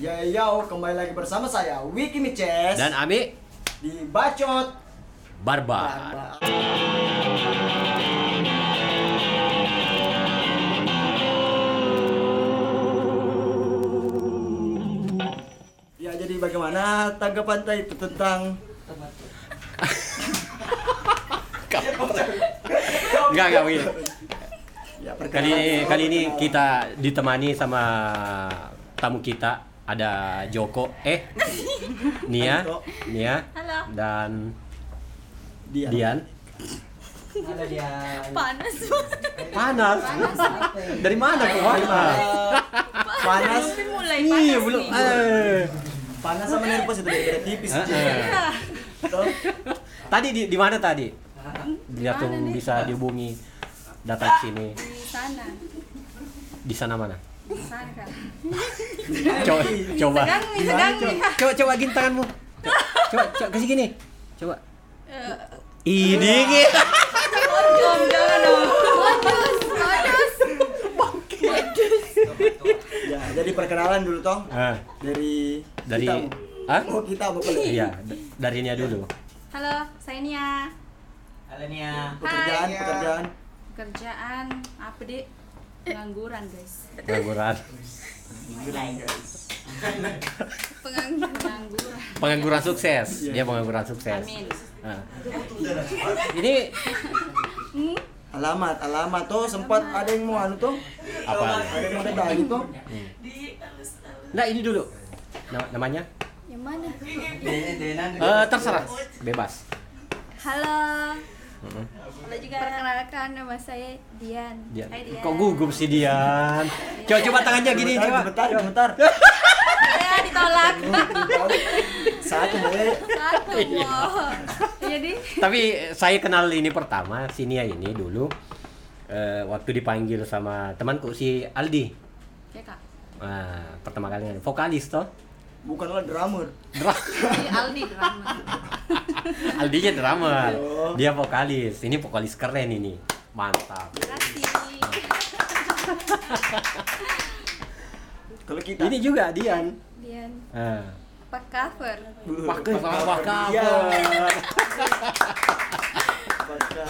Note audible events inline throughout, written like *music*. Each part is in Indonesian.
Ya yo, kembali lagi bersama saya Wiki Mices Dan Ami di Bacot Barbar. Barbar. Ya jadi bagaimana tanggapan saya itu tentang Enggak, enggak begini. ya, Kali ini, kali ini kita ditemani sama tamu kita ada Joko, eh Nia, Nia Halo. dan Dian. Dian. Halo dia. Panas Panas. Dari mana kok panas? Panas, Belum mulai Iya, panas belum. nih. Eh. panas sama nervous itu beda tipis. Tadi di, di mana tadi? Biar Di tuh bisa dihubungi datang ke sini. Di sana. Di sana mana? Coba coba. Tegang nih, Gimana, tegang Cok? nih. Coba coba gini tanganmu. Coba coba kasih gini. Coba. Eh, Ini gitu. Om, jangan dong. Modus, modus. Ya, jadi perkenalan dulu toh Ah, dari dari kita. Hah? Oh, kita mau. Iya, dari Nia dulu. Halo, saya Nia. Halo Nia. Pekerjaan, Hai. pekerjaan. Kerjaan apa deh? Pengangguran guys. Pengangguran. Pengangguran. Pengangguran sukses. Iya. Dia pengangguran sukses. Amin. Ah. Ini Alamat, alamat toh sempat ada yang mau anu toh? Apa? Ada yang mau datang gitu. Nah, ini dulu. Nama- namanya? Yang mana? Eh, terserah. Bebas. Halo. Mm-mm. Halo juga. Perkenalkan nama saya Dian. Dian. Hai Dian. Kok gugup sih Dian? Coba coba tangannya gini Bentar, coba. bentar, bentar. Ya, ditolak. Satu boleh. Satu. Jadi, Tapi saya kenal ini pertama si Nia ini dulu eh, waktu dipanggil sama temanku si Aldi. ya kak. Nah, pertama kali vokalis toh. Bukanlah drummer. Dra- Aldi drama. Aldinya drummer, *laughs* Oh. dia vokalis. Ini vokalis keren ini, mantap. Kasih. Kalau kita Ini juga Dian. Dian. Ah. Pak cover. Pakai pakai Iya. Pakai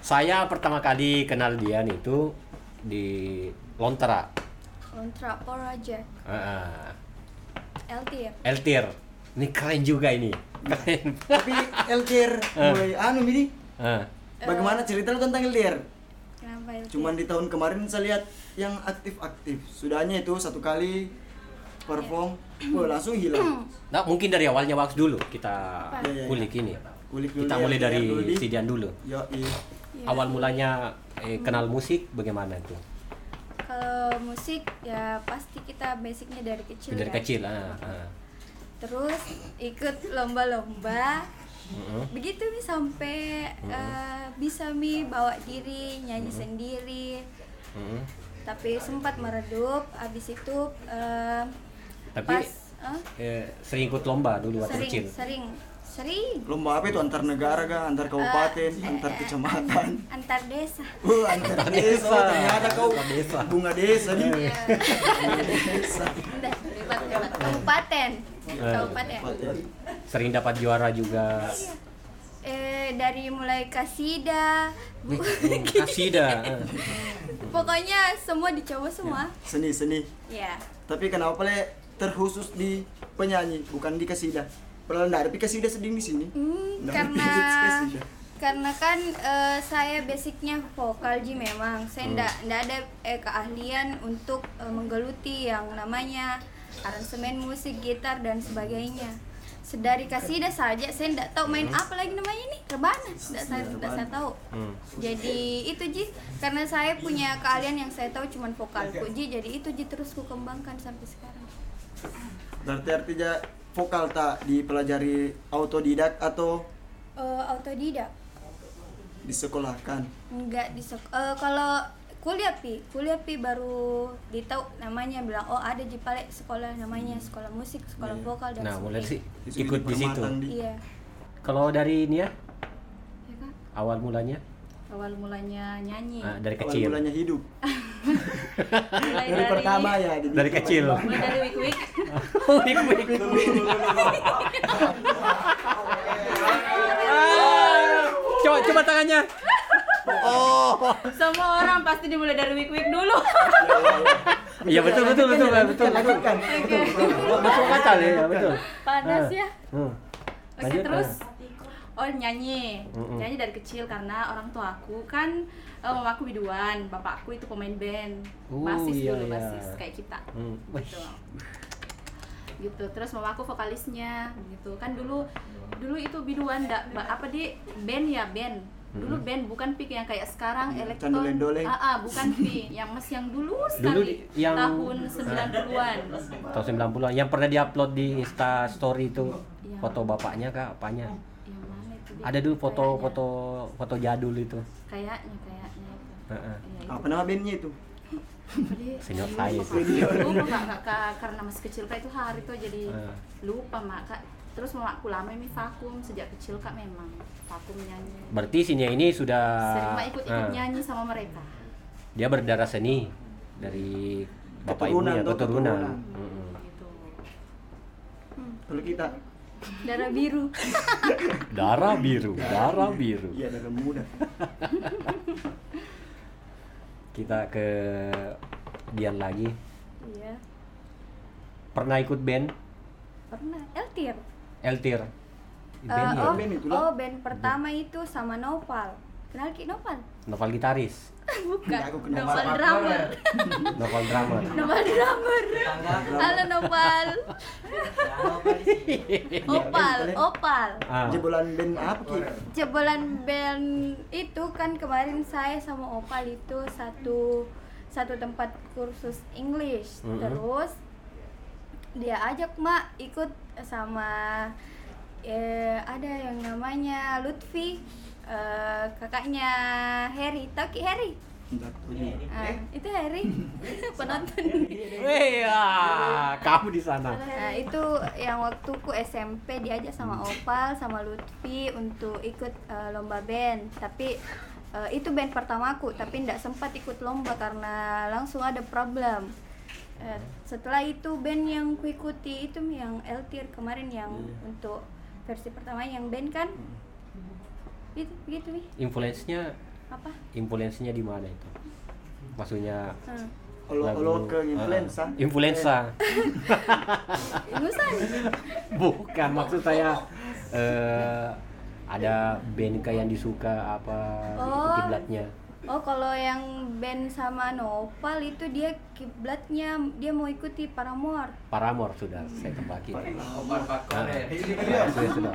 Saya pertama kali kenal Dian itu di Lontera, Kontra Project. LT ya. Eltir. Ini keren juga ini, keren. Tapi LDR *laughs* Eh. mulai anu ini. Ah. Bagaimana cerita lu tentang? Kenapa LT? Cuman di tahun kemarin saya lihat yang aktif-aktif. Sudahnya itu satu kali perform, wah langsung hilang. *clears throat* Nah, mungkin dari awalnya waktu dulu kita Iya, iya, kulik ini. Kulik dulu Kita ya, mulai dari LDR dulu. Yo, iya. Ya. Awal mulanya eh, kenal musik bagaimana itu? Kalau musik ya pasti kita basicnya dari kecil. Dari kan. kecil. Ah, ah. Terus ikut lomba-lomba. Mm-mm. Begitu nih sampai eh, bisa mi bawa diri nyanyi sendiri. Mm-mm. Tapi sempat meredup. Abis itu eh, Tapi pas eh, sering ikut lomba dulu waktu sering kecil. sering sering Lomba apa itu antar negara kah, antar kabupaten, antar kecamatan. antar desa. Oh, antar desa. Oh, ternyata kau Antar desa. bunga desa nih. Iya. Bunga desa. Kabupaten. Eh. Kabupaten. Kabupaten. Sering dapat juara juga. Eh dari mulai kasida, bu- Hmm, Kasida. eh. *laughs* pokoknya semua dicoba semua. Seni, seni. Ya. Tapi kenapa le terkhusus di penyanyi, bukan di kasida? Padahal enggak ada tapi kasida sedih di sini. Hmm, karena karena kan eh, saya basicnya vokal ji memang. Saya ndak ndak ada eh, keahlian untuk eh, menggeluti yang namanya aransemen musik, gitar dan sebagainya. Sedari kasida saja saya ndak tahu main apa lagi namanya nih rebana ndak saya ndak saya tahu Hmm. jadi itu ji karena saya punya keahlian yang saya tahu cuman vokalku ji jadi itu ji terus ku kembangkan sampai sekarang Berarti artinya vokal tak dipelajari autodidak atau? Eh, autodidak. Disekolahkan? enggak di sek- eh, kalau kuliah pi kuliah pi baru ditahu namanya bilang oh ada ji pale sekolah namanya sekolah musik sekolah Iya. vokal dan Nah, mulai sih. Ikut di situ. di- iya. Kalau dari Nia, ya kan? awal mulanya awal mulanya nyanyi ah, dari Awal kecil. mulanya hidup. *laughs* mulai Dari pertama ya di Dari kecil. mulai dari week week Wik, wik. Ah, Coba coba tangannya. Oh. semua orang pasti dimulai dari week week dulu Iya betul betul betul betul betul. Lanjutkan. Betul, betul. Betul kata ya, betul. panas ya Hmm. Oke Lanjut, terus. Oh nyanyi. Mm-mm. nyanyi dari kecil karena orang tua aku kan eh, mamaku biduan bapakku itu pemain band. Oh, basis iya, dulu iya. basis kayak kita. Wih. gitu. Gitu. Terus mamaku vokalisnya gitu. Kan dulu dulu itu biduan ba- apa di band ya band. Dulu band bukan pik yang kayak sekarang elektron. Ah, ah, bukan pik yang mas yang dulu Dulu sekali di- yang- tahun 90-an Tahun 90-an yang pernah diupload di Insta story itu Iya. foto bapaknya kah apanya? yang mana itu Dik? Ada dulu Kayaknya. foto-foto foto jadul itu. kayaknya kayaknya itu Heeh. Iya, itu. Apa nama bandnya itu? Jadi, Senior saya itu. lupa kak, karena masih kecil kak itu hari itu jadi Ah. lupa mak kak terus mamaku lama ini vakum sejak kecil kak memang vakum nyanyi Berarti sini ini sudah sering mak ikut ikut ah, nyanyi sama mereka Dia berdarah seni dari bapak ibunya toh, keturunan. gitu Kalau kita darah biru *laughs* Darah biru, darah biru. iya dari muda. *laughs* Kita ke Dian lagi. iya Pernah ikut band pernah Eltir Eltir. Eh, Band ya? oh, band oh band pertama itu sama Nopal kenal Ki Nopal Novel gitaris, bukan aku Pak drummer. Novel drummer. Nopal drummer. Halo Jangan lupa di sini. Opal Opal. Ah. Jebolan band apa Ki? jebolan band itu kan kemarin saya sama Opal itu satu satu tempat kursus English. Terus dia ajak mak ikut sama eh, ada yang namanya Lutfi eh, kakaknya Harry. Tahu ki Harry. Enggak. Ah, itu Harry. *laughs* *laughs* Penonton. Wih, ya, *laughs* kamu di sana. Nah, itu yang waktuku SMP diajak sama Opal sama Lutfi untuk ikut eh, lomba band. Tapi eh, itu band pertamaku, tapi tidak sempat ikut lomba karena langsung ada problem. Eh, setelah itu band yang kuikuti itu yang Eltir kemarin yang untuk versi pertama yang band kan itu begitu nih Influence-nya apa influence-nya di mana itu? Maksudnya hmm. Kalau ke influenza. Ah, influenza. *laughs* Bukan maksud saya eh ada band kayak yang disuka apa Oh. kiblatnya. Oh kalau yang band sama Nopal itu dia kiblatnya dia mau ikuti Paramore Paramore sudah saya tebakin. Obat pakor Ah, ya. sudah sudah.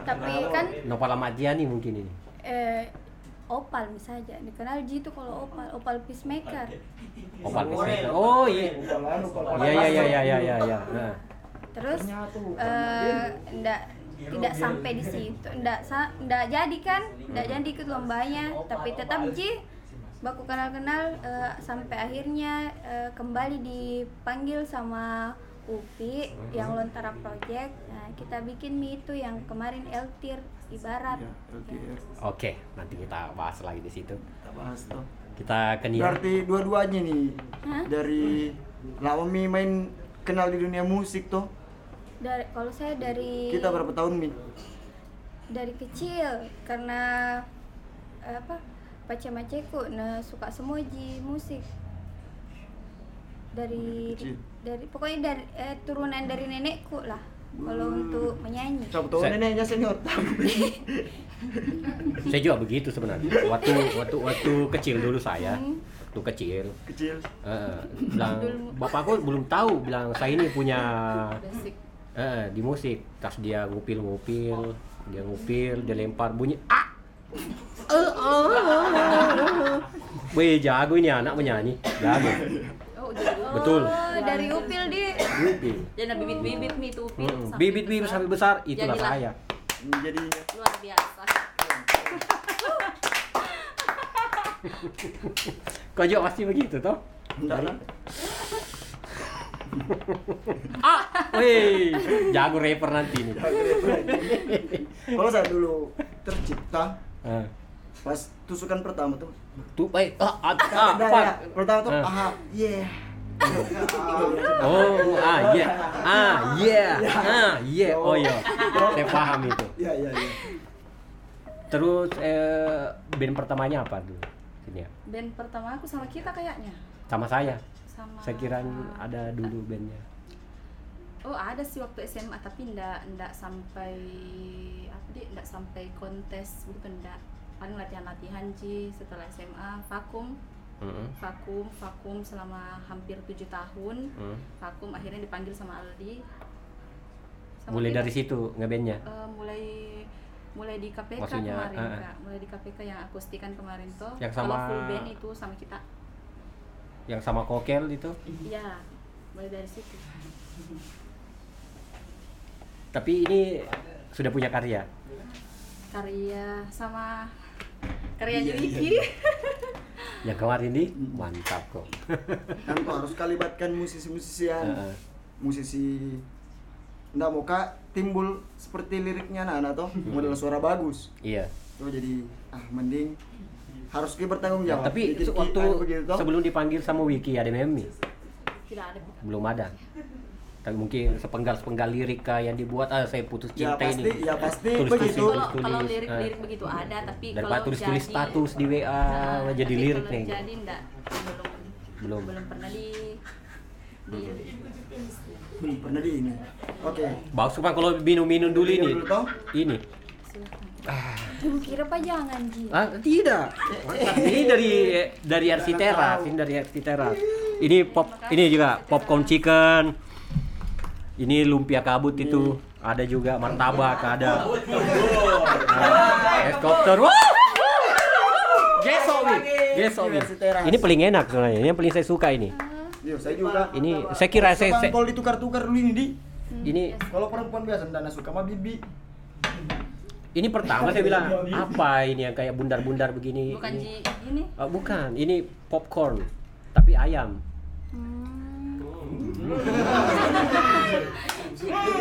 tapi kan Nopal Ahmadiyani mungkin ini. eh, Opal misalnya dikenal Ji itu kalau Opal Opal Peacemaker Opal Peacemaker. Oh iya. Iya iya iya iya iya iya. iya. Nah. terus eh, ndak tidak sampai di situ ndak sa, ndak jadi kan ndak jadi ikut lombanya tapi tetap Ji baku kenal-kenal eh, sampai akhirnya eh, kembali dipanggil sama UPI yang Lontara Project nah, kita bikin mie itu yang kemarin Eltir ibarat Ya, LTR. Oke, nanti kita bahas lagi di situ. Kita bahas tuh. Kita ke Nia. Berarti dua-duanya nih Hah? dari lama main kenal di dunia musik tuh. Dari kalau saya dari Kita berapa tahun Mi? dari kecil karena eh, apa pace maceku nah suka semua ji musik dari dari pokoknya dari eh, turunan dari nenekku lah kalau Hmm. untuk menyanyi Siapa tahu Saya- neneknya senior tahu. *laughs* Saya juga begitu sebenarnya. Waktu waktu waktu kecil dulu saya, Hmm. waktu kecil, Kecil. eh, bilang bapakku belum tahu bilang saya ini punya basic eh, di musik. Tas dia ngupil-ngupil, dia ngupil, dia lempar bunyi ah. Eh. Wih jago ini anak menyanyi, jago. oh Betul. oh, dari upil di Ngupil. jadi bibit bibit mi itu upil sampai Bibit-bibit sampai besar itulah Jadilah saya. Jadi luar biasa Kau juga pasti begitu toh? enggak lah. *laughs* Ah, wih, jago rapper nanti nih. Kalau saya dulu tercipta Ah, pas tusukan pertama tuh Tuh, baik. Ah, ah, *laughs* ah, Nah, Pak. ya, pertama tuh Ah. aha yeah *laughs* Oh, ah, iya. Ah, iya. Ah, iya. Oh, iya. Saya paham itu. ya ya ya Terus eh, band pertamanya apa dulu? Sini ya. Band pertama aku sama kita kayaknya. Sama saya. Sama Saya kira ada dulu bandnya. Oh, ada sih waktu SMA tapi ndak ndak sampai apa dia ndak sampai kontes bukan ndak. Paling latihan-latihan sih setelah SMA vakum Mm-mm. vakum vakum selama hampir tujuh tahun Mm. vakum akhirnya dipanggil sama Aldi Sama Mulai kita, dari situ ngebandnya. eh, mulai mulai di KPK Maksudnya, kemarin eh. Kak. mulai di KPK yang akustikan kemarin tuh Yang kalau sama- full band itu sama kita Yang sama kokel itu. iya mulai dari situ Tapi ini sudah punya karya. karya sama karyanya Iya, iya, Wiki *laughs* Yang kemarin ini mantap kok. *laughs* kan tuh harus kalibatkan musisi-musisi yang Heeh. musisi nggak mau kak timbul seperti liriknya anak-anak toh model suara bagus Iya. tuh jadi ah mending harus kita bertanggung jawab Tapi Dikit-dikit waktu begitu sebelum dipanggil sama Wiki ada memi tidak ada belum ada. Tapi mungkin sepenggal-sepenggal lirik kah yang dibuat ah saya putus ya cinta pasti ini. ya pasti Tulis, begitu tulis, kalau tulis. kalau Eh. lirik lirik begitu ada tapi Daripada kalau tulis-tulis jadi- status di WA Nah, jadi tapi lirik kalau nih. jadi enggak belum Belum. belum pernah di di belum pernah di ini oke Bagus Pak kalau minum-minum dulu ini. Minum dulu, toh. Ini. Ibu kira pajangan Ji Ah, tidak. ini dari dari Arsitera, ini dari Arsitera. Ini pop ini juga popcorn chicken. Ini lumpia kabut itu. Ada juga martabak, ada. Nah, es kopter. Geso. Geso, Wi. Ini paling enak sebenarnya. Ini yang paling saya suka ini. Yo, saya juga Ini saya kira saya, saya kalau ditukar-tukar dulu ini di ini kalau perempuan biasa ndak suka sama bibi ini pertama saya bilang apa ini yang kayak bundar-bundar begini. bukan ini. ji ini Ah, bukan, ini popcorn tapi ayam. Hmm.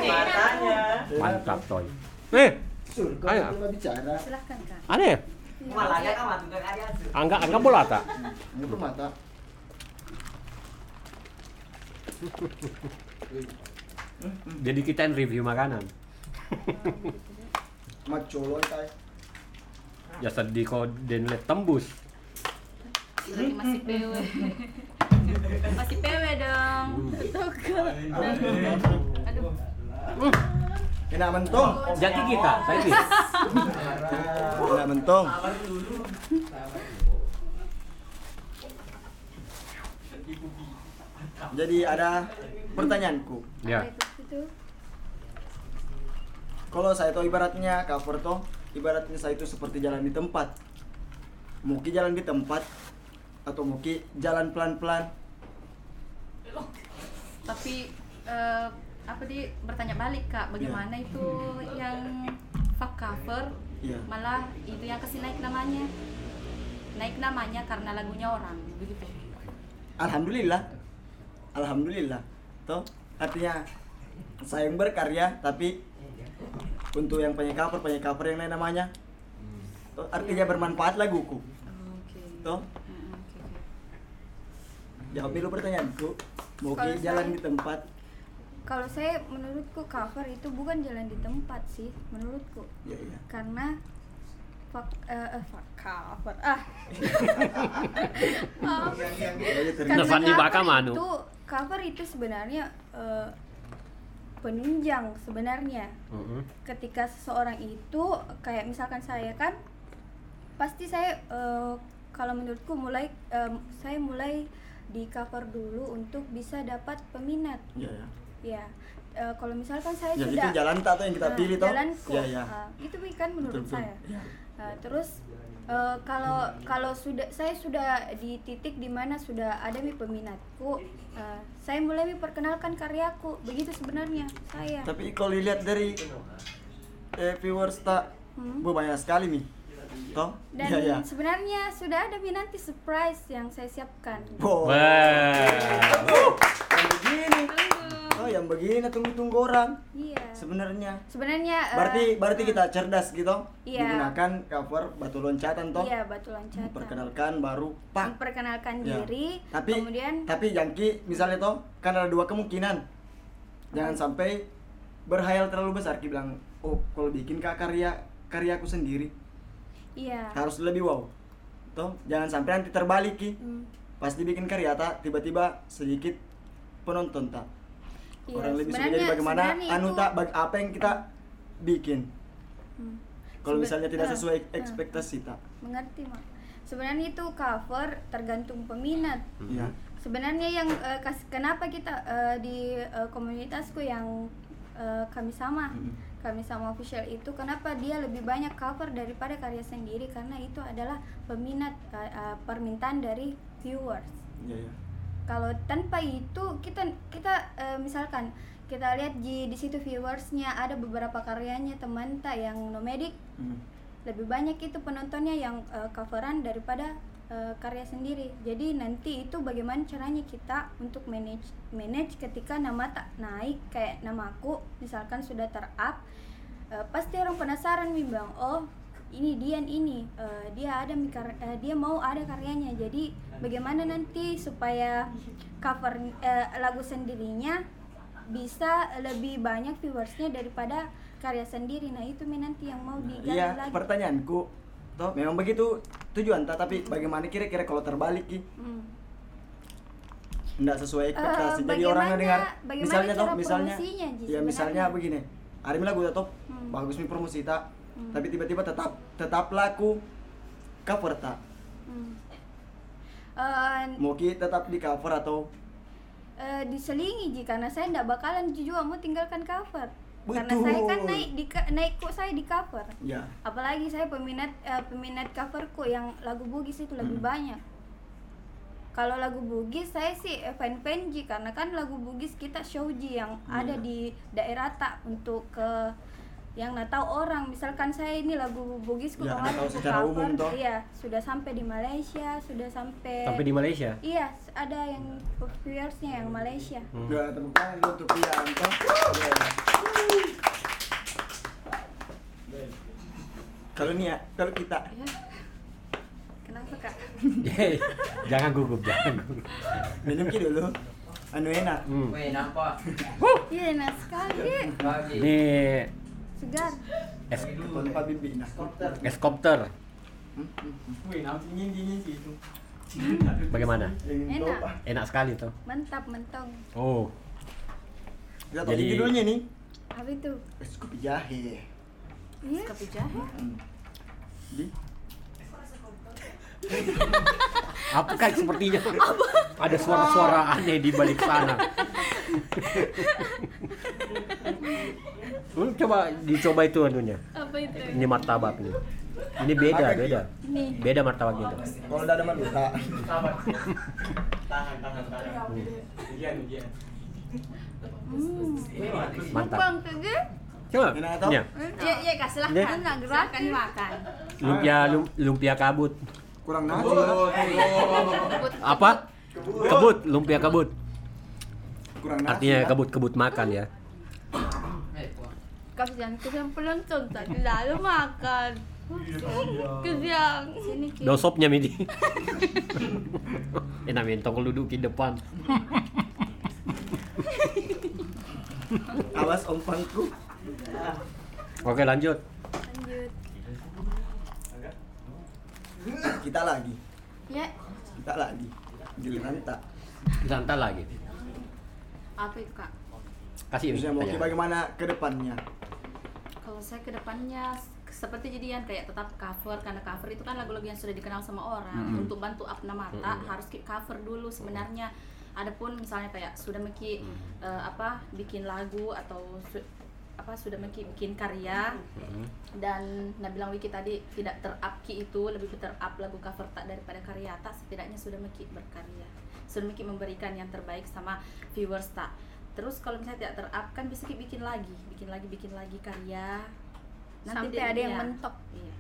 Matanya. Mantap, Toy. Eh, bicara silahkan kak aneh. Kan kalian. Angga angga bola tak? itu mata Jadi kita yang review makanan. *laughs* macolon tay Ya sedih kok dan lihat tembus. masih PW *laughs* masih PW dong. Tuh kak aduh kena mentong Jadi kita, saya kena mentong jadi ada pertanyaanku. Ya. Kalau saya tahu ibaratnya cover toh ibaratnya saya itu seperti jalan di tempat. Mungkin jalan di tempat atau mungkin jalan pelan-pelan. Tapi eh, apa di bertanya balik kak bagaimana itu yang fuck cover? Iya. malah itu yang kasih naik namanya. Naik namanya karena lagunya orang begitu. Alhamdulillah. Alhamdulillah. Toh artinya saya yang berkarya tapi untuk yang pengen cover pengen cover yang lain namanya. Toh, artinya bermanfaat laguku oke. Toh Mm, oke, oke. jawab dulu pertanyaanku mau jalan saya- di tempat. Kalau saya menurutku cover itu bukan jalan di tempat sih menurutku. Ya iya. Karena fuck eh, eh, fuck cover. Ah. *laughs* Nafan di cover baka manu. itu cover itu sebenarnya eh, penunjang sebenarnya. Mm-mm. ketika seseorang itu kayak misalkan saya kan pasti saya eh, kalau menurutku mulai eh, saya mulai di cover dulu untuk bisa dapat peminat. Ya ya. Ya eh, kalau misalkan saya ya sudah itu jalan tak tuh yang kita Nah, pilih toh? jalanku. ya ya. Nah, itu kan menurut Betul, saya. Ya. Nah, terus eh, kalau kalau sudah saya sudah di titik di mana sudah ada mi peminatku eh, saya mulai mi perkenalkan karyaku. Begitu sebenarnya saya. Tapi kalau dilihat dari eh, viewers tak Hmm. bu, banyak sekali nih toh? Dan ya ya sebenarnya sudah ada mi nanti surprise yang saya siapkan. Bo. Wah. Yang begini Oh, yang begini tunggu-tunggu orang Iya. sebenarnya. Sebenarnya eh, Berarti berarti kita cerdas gitu. Iya. Digunakan cover batu loncatan toh. Iya, batu loncatan. Perkenalkan baru pak. Memperkenalkan Ya. diri, Tapi kemudian tapi jangki misalnya toh kan ada dua kemungkinan. Jangan sampai berhayal terlalu besar Ki bilang, "Oh, kalau bikin kak karya karyaku sendiri iya. harus lebih wow." Toh, jangan sampai nanti terbalik Ki. Hmm. Pas dibikin karya tak tiba-tiba sedikit penonton tak. Iya, Orang lebih suka sebenarnya- jadi bagaimana anu tak bag- apa yang kita bikin. Hmm. Kalau misalnya tidak eh, sesuai eh. ekspektasi tak. Mengerti, Mak. Sebenarnya itu cover tergantung peminat. Iya. Sebenarnya yang eh, kas- kenapa kita eh, di eh, komunitasku yang eh, kami sama, Mm. kami sama official itu kenapa dia lebih banyak cover daripada karya sendiri karena itu adalah peminat eh, eh, permintaan dari viewers. Iya, iya. Kalau tanpa itu kita kita eh, misalkan kita lihat di di situ viewersnya ada beberapa karyanya teman tak yang nomadic Hmm. lebih banyak itu penontonnya yang eh, coveran daripada eh, karya sendiri. Jadi nanti itu bagaimana caranya kita untuk manage manage ketika nama tak naik kayak nama aku misalkan sudah ter-up eh, pasti orang penasaran nih bang oh ini Dian ini eh, dia ada mi eh, dia mau ada karyanya jadi bagaimana nanti supaya cover eh, lagu sendirinya bisa lebih banyak viewersnya daripada karya sendiri nah itu mi nanti yang mau digali Iya, lagi pertanyaanku toh memang begitu tujuan tapi bagaimana kira-kira kalau terbalik Ki? Hmm. Enggak sesuai ekspektasi. Jadi bagaimana- orang dengar misalnya toh misalnya ya misalnya begini. Hari ini lagu top Hmm. bagus nih promosi tak. Hmm. Tapi tiba-tiba tetap tetap laku cover tak. Hmm. Eh, Mau tetap di cover atau eh, diselingi ji karena saya tidak bakalan juga mau tinggalkan cover karena Betul. saya kan naik di naik kok saya di cover ya apalagi saya peminat eh, peminat coverku yang lagu bugis itu lebih Hmm. banyak kalau lagu bugis saya sih fan fan ji karena kan lagu bugis kita show ji yang ada Iya. di daerah tak untuk ke yang nggak tahu orang misalkan saya ini lagu bugis Ya, kemarin nggak tahu secara cover, umum toh. iya sudah sampai di Malaysia sudah sampai Sampai di Malaysia. Iya, ada yang viewersnya yang Malaysia. Hmm. Tepuk tangan untuk Prianto. Ya. Kalau nih ya, kalau kita Ya. Kenapa kak? Yeay, jangan gugup, jangan gugup. minum ki dulu, anu enak. Hmm. Weh, nampak. Iya, enak sekali. Bagi. Segar. es Tanpa bibi nah. es kopter. Hmm, hmm, hmm. Dingin dingin sih itu. Bagaimana? Dingin Enak. Enak sekali tuh. Mantap, mentong. Oh, Kita tahu Jadi- judulnya nih. Apa itu? Es kopi jahe. Iya. Kopi jahe. Hmm. Di apa kan sepertinya *laughs* ada suara-suara aneh di balik sana. *laughs* Hmm, coba dicoba itu anunya. Apa itu? Ini martabak nih. Ini beda, beda. Ini. Beda martabak itu. kalau udah ada madura. Tangan, tangan, tangan. Ujian, ujian. Hmm. Mantap. Kege? Coba. Enak tau? Ya. Iya, iya, Kak, silahkan. Dek. Enak, Silahkan gratis. dimakan. Lumpia lum- lumpia kabut. Kurang nasi. Apa? Kebut, lumpia kabut. Kurang nasi. Artinya ya. kebut-kebut makan ya. Kasihan kesian pelonton tadi lalu makan. Kesian. Dosopnya midi. *laughs* Enak mentong duduk di depan. *laughs* Awas ompangku. Oke lanjut. Lanjut. Kita lagi. Ya, Kita lagi. Giliran tak. Santai lagi. Apa itu, Kak? Kasih ki tanya. bagaimana ke depannya? Kalau saya ke depannya seperti jadian kayak tetap cover karena cover itu kan lagu-lagu yang sudah dikenal sama orang Mm-mm. untuk bantu up nama mata harus keep cover dulu sebenarnya adapun misalnya kayak sudah meki eh, apa bikin lagu atau su- apa sudah meki bikin karya Hmm. dan nah bilang Wiki tadi tidak terup ki itu lebih ke terup lagu cover tak daripada karya tak setidaknya sudah meki berkarya sudah meki memberikan yang terbaik sama viewers tak terus kalau misalnya tidak terup kan bisa Ki bikin lagi bikin lagi bikin lagi karya Sampai dia- ada yang iya. mentok. iya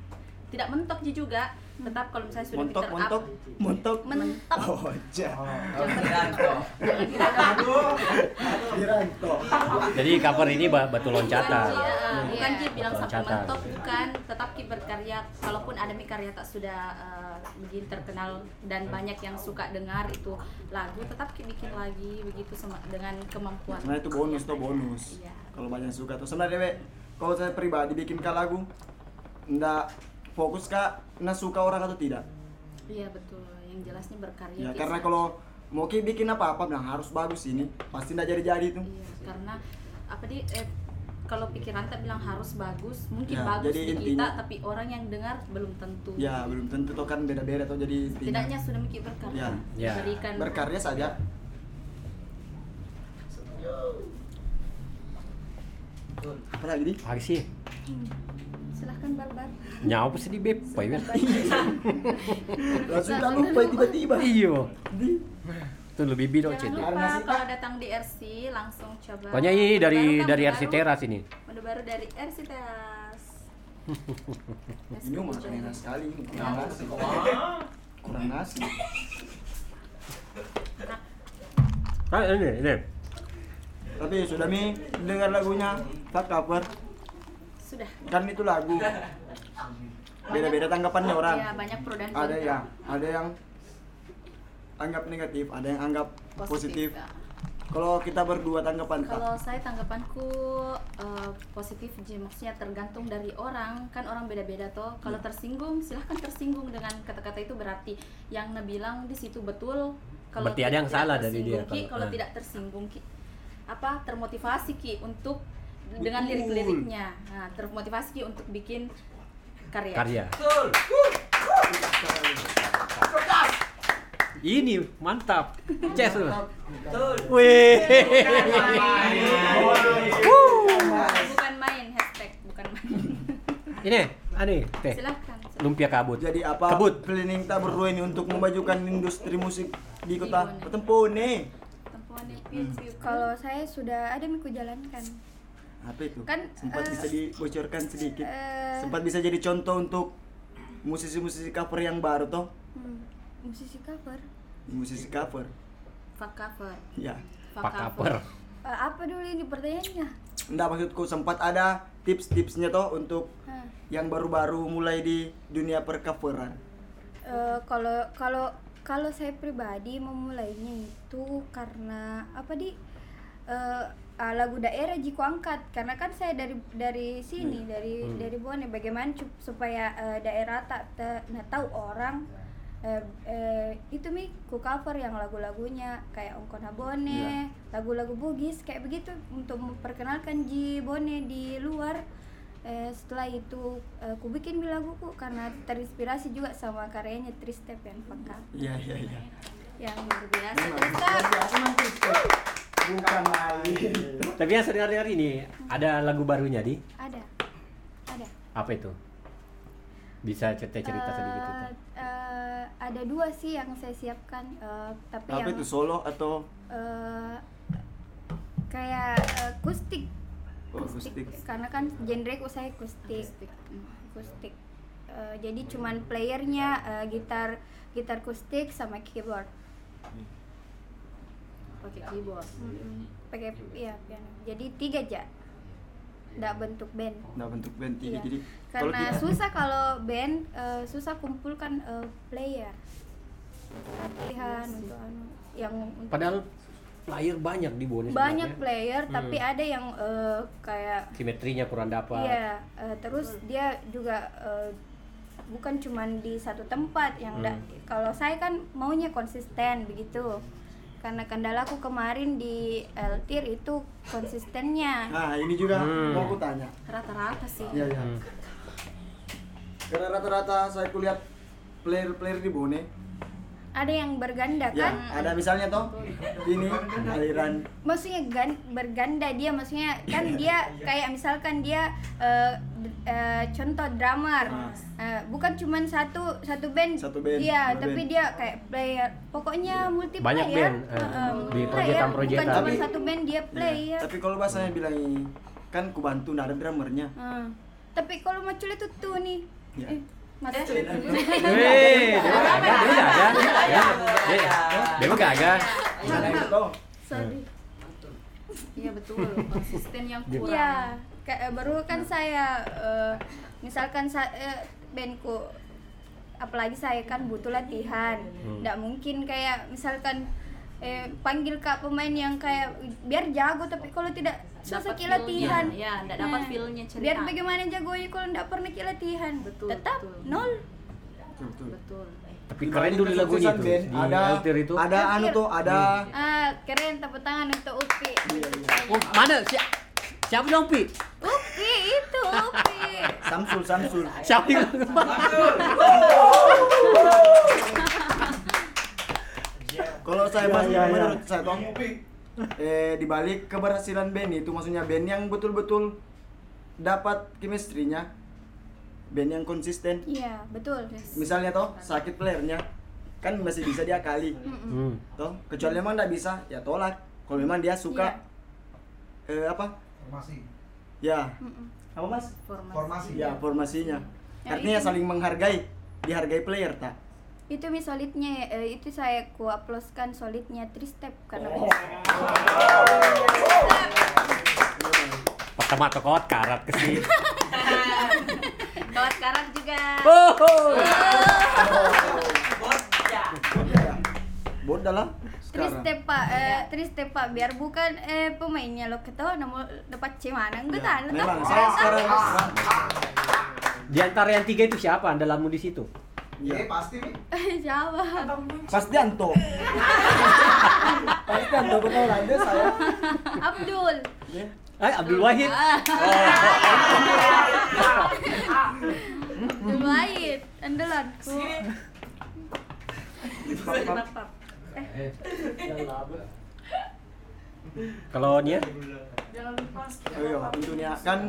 tidak mentok juga. Tetap kalau misalnya sudah montok lebih montok terup montok mentok. Oh ja jangan jangan Wiranto Jadi cover ini ba- batu loncatan. Eh, bukan. Ji bilang sampai Loncatan. mentok bukan. Tetap Ki berkarya. Kalaupun ada karya tak sudah begini terkenal dan banyak yang suka dengar itu lagu tetap Ki bikin lagi begitu sama dengan kemampuan. Sebenarnya itu bonus tuh bonus. Iya. kalau banyak suka tuh. Sebenarnya kalau saya pribadi bikin lagu ndak fokus kak nah suka orang atau tidak? Iya betul. Yang jelasnya berkarya ya karena kalau mau ki bikin apa apa bilang harus bagus ini. Pasti ndak jadi jadi tuh. Iya, karena apa di eh, kalau pikiran tak bilang harus bagus, mungkin Ya, bagus jadi di kita, intinya- tapi orang yang dengar belum tentu. ya belum tentu tuh kan beda beda tuh jadi intinya. Setidaknya sudah mikir berkarya, Ya. Ya. berikan berkarya saja. Apa lagi di? Apa sih? Silahkan barbar Nyapa sih di beb? Pak Iwan? langsung tak lupa tiba-tiba Iya. di Itu lebih Jangan cek. lupa Karena sih, kalau datang di RC langsung coba. Pokoknya ini dari kan, dari RC Teras ini. Menu baru dari RC Teras. *laughs* ini mah enak sekali kurang nasi kurang nasi Ah, ini, ini. tapi sudah mi dengar lagunya tak cover Sudah. kan itu lagu beda-beda tanggapannya orang Ya, banyak pro dan ada kontra. yang ada yang anggap negatif ada yang anggap positif, ya. kalau kita berdua tanggapan. Kalau saya tanggapanku eh, positif, maksudnya tergantung dari orang, kan orang beda-beda toh. Kalau Iya. tersinggung, silahkan tersinggung dengan kata-kata itu berarti yang Nabilang di situ betul. Kalau Berarti ada yang tidak salah dari tersinggung, dia Ki, kalau- kalau ah. tidak tersinggung, Ki, apa termotivasi Ki untuk dengan Betul. lirik-liriknya, nah, termotivasi untuk bikin karya. Karya. Ini mantap. Ces lu. Wih. Bukan main hashtag, bukan main. Ini, aneh, teh. silahkan. silahkan. Lumpia kabut. jadi apa Kebut. planning kita berdua ini untuk memajukan industri musik di kota. Tempone Tempuannya Hmm. kalau saya sudah ada miku jalankan apa itu? Kan, sempat eh, bisa dibocorkan sedikit. eh, sempat bisa jadi contoh untuk musisi-musisi cover yang baru toh? Hmm, musisi cover. Musisi cover. Fuck cover. ya. Fuck Pak Kaper. Eh, apa dulu ini pertanyaannya? Enggak maksudku sempat ada tips-tipsnya toh untuk Hah. yang baru-baru mulai di dunia percoveran. Eh, kalau kalau kalau saya pribadi memulainya itu karena apa di eh, ah, lagu daerah jiku angkat karena kan saya dari dari sini dari Hmm. dari Bone bagaimana supaya eh, daerah tak te- nah, tahu orang eh, eh, itu mi ku cover yang lagu-lagunya kayak Ongkona Bone Iya. lagu-lagu Bugis kayak begitu untuk memperkenalkan Ji Bone di luar Eh, setelah itu eh, ku bikin laguku karena terinspirasi juga sama karyanya Tristep yang Fakka iya iya iya yang Luar biasa. Memang, luar biasa. Bukan main. *laughs* Tapi yang saya dengar ini ada lagu barunya di? Ada. Ada. Apa itu? Bisa cerita-cerita sedikit itu. Eh, eh, ada dua sih yang saya siapkan eh, tapi apa yang itu solo atau? Eh, kayak akustik. Oh, akustik. akustik. karena kan genre saya akustik. Akustik. Hmm, akustik. Eh, jadi cuman playernya eh, gitar gitar akustik sama keyboard Pakai keyboard. Mm-mm. pakai iya piano jadi tiga aja nggak bentuk band nah bentuk band tiga Iya. jadi kalau karena kita susah kalau band eh, susah kumpulkan eh, player latihan untuk anu yang untuk Padahal player banyak di bonus. banyak sebenarnya. player Hmm. tapi ada yang eh, kayak Simetrinya kurang dapat. iya eh, terus dia juga eh, bukan cuman di satu tempat yang nggak- Hmm. kalau saya kan maunya konsisten begitu karena kendalaku kemarin di Eltir itu konsistennya. Nah ini juga Hmm. mau aku tanya. Rata-rata sih. iya iya. Hmm. karena rata-rata saya kulihat player-player di Bone. Ada yang berganda ya kan? ada misalnya toh ini aliran. Maksudnya gan, berganda dia maksudnya kan dia kayak misalkan dia eh, eh, contoh drummer Ah. Eh, bukan cuman satu satu band Satu band, iya tapi band. dia kayak player pokoknya multi Banyak player band, Eh, eh, di multi player. proyekan-proyekan. bukan cuma Tapi- satu band dia player tapi kalau bahasanya bilang ini kan ku bantu nggak ada drummernya Hmm. tapi kalau macul itu tuh nih Ya. eh, Mas Weh, dia mah gagah, dia gagah. Ya, dia- Dia mah gagah. Jangan itu toh. sorry Iya betul, konsisten yang kurang. Iya, kayak baru kan saya eh, misalkan saya eh, bandku apalagi saya kan butuh latihan. Hmm. Nggak mungkin kayak misalkan eh, panggil kak pemain yang kayak biar jago tapi kalau tidak susah Dapat ki latihan. ya, nggak dapat Nah, feel-nya cerita. Biar bagaimana jagonya kalau nggak pernah ki latihan. Betul, Tetap betul. nol. Betul, betul. Betul. Tapi keren dulu lagunya itu. Ada itu. ada anu tuh ada Ah, keren tepuk tangan untuk Upi. Iya, iya. Oh, mana? Si- Siapa dong, Pi? Upi itu Upi. Samsul Samsul Siapa yang kalau saya Ya, mas ya, ya. menurut saya toh eh dibalik keberhasilan band itu maksudnya band yang betul-betul dapat chemistry-nya band yang konsisten Iya, betul. misalnya toh sakit playernya kan masih bisa diakali Hmm. toh kecuali memang tidak bisa ya tolak kalau memang dia suka eh apa Formasi. ya Mm-mm. apa mas Formasi. Formasi. ya formasinya Ya, artinya itu. saling menghargai dihargai player tak itu mi solidnya eh, itu saya ku uploadkan solidnya three step karena Pertama tokot karat ke sini. *laughs* Kawat karat juga. Oh. Bodoh lah. Sekarang. Step pak eh, three step pak biar bukan eh pemainnya lo ketawa namun dapat cemana enggak Ya, tahu memang. saya sekarang Di antara yang tiga itu siapa? Andalanmu di situ? Iya, pasti nih. *laughs* siapa? Pasti Anto. Pasti Anto betul. Lah dia saya. Abdul. Ya. Eh, Abdul Wahid. *laughs* Abdul Wahid. Andalanku Kenapa? Kalau Nia? Oh iya, kan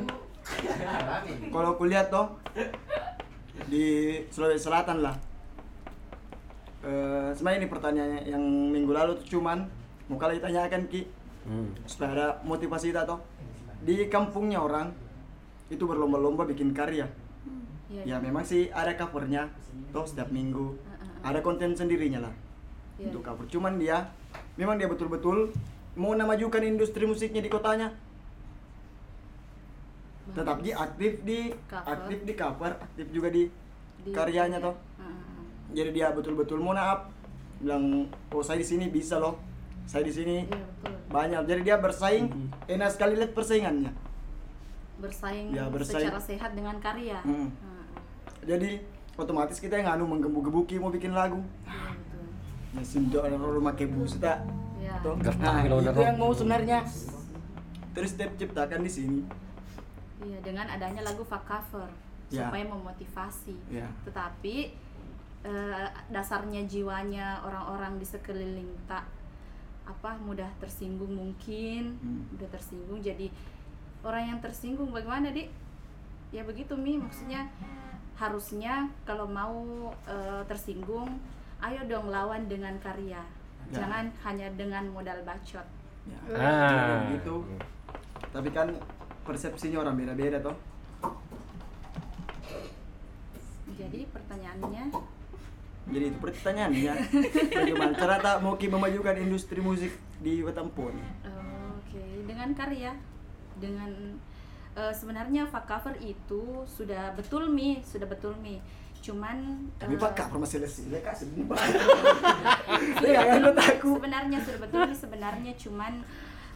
kalau kulihat toh di Sulawesi Selatan lah. Eh, sebenarnya ini pertanyaannya yang minggu lalu tuh cuman mau kalian tanyakan ki Hmm. supaya ada motivasi kita toh di kampungnya orang itu berlomba-lomba bikin karya ya Iya. memang sih ada covernya toh setiap minggu ada konten sendirinya lah Iya. untuk cover cuman dia memang dia betul-betul mau namajukan industri musiknya di kotanya tetap dia aktif di Cover. aktif di cover aktif juga di, Di- karyanya toh Heeh. jadi dia betul-betul mau naap bilang oh saya di sini bisa loh saya di sini Iya betul. banyak jadi dia bersaing enak sekali lihat persaingannya Bersaing, Ya, bersaing. secara sehat dengan karya. Mm. Heeh. jadi otomatis kita yang anu menggebu-gebuki mau bikin lagu Iya ya sinto ada orang make bus tak Iya. Toh, Gertak nah, itu yang mau sebenarnya terus step ciptakan di sini Iya, dengan adanya lagu fuck cover Ya. supaya memotivasi. Ya. Tetapi eh, dasarnya jiwanya orang-orang di sekeliling tak apa mudah tersinggung mungkin, Hmm. mudah tersinggung. Jadi orang yang tersinggung bagaimana, Dik? Ya begitu Mi, maksudnya harusnya kalau mau eh, tersinggung, ayo dong lawan dengan karya. Ya. Jangan hanya dengan modal bacot. ya. Ah. gitu tapi kan persepsinya orang beda-beda toh Jadi pertanyaannya jadi itu pertanyaannya bagaimana cara tak mau memajukan industri musik di Wetampon Oke, dengan karya, dengan eh, sebenarnya cover itu sudah betul mi, sudah betul mi. Cuman tapi eh, pak kak masih lesi ya kak sedih pak *laughs* ya kan aku sebenarnya mi sebenarnya cuman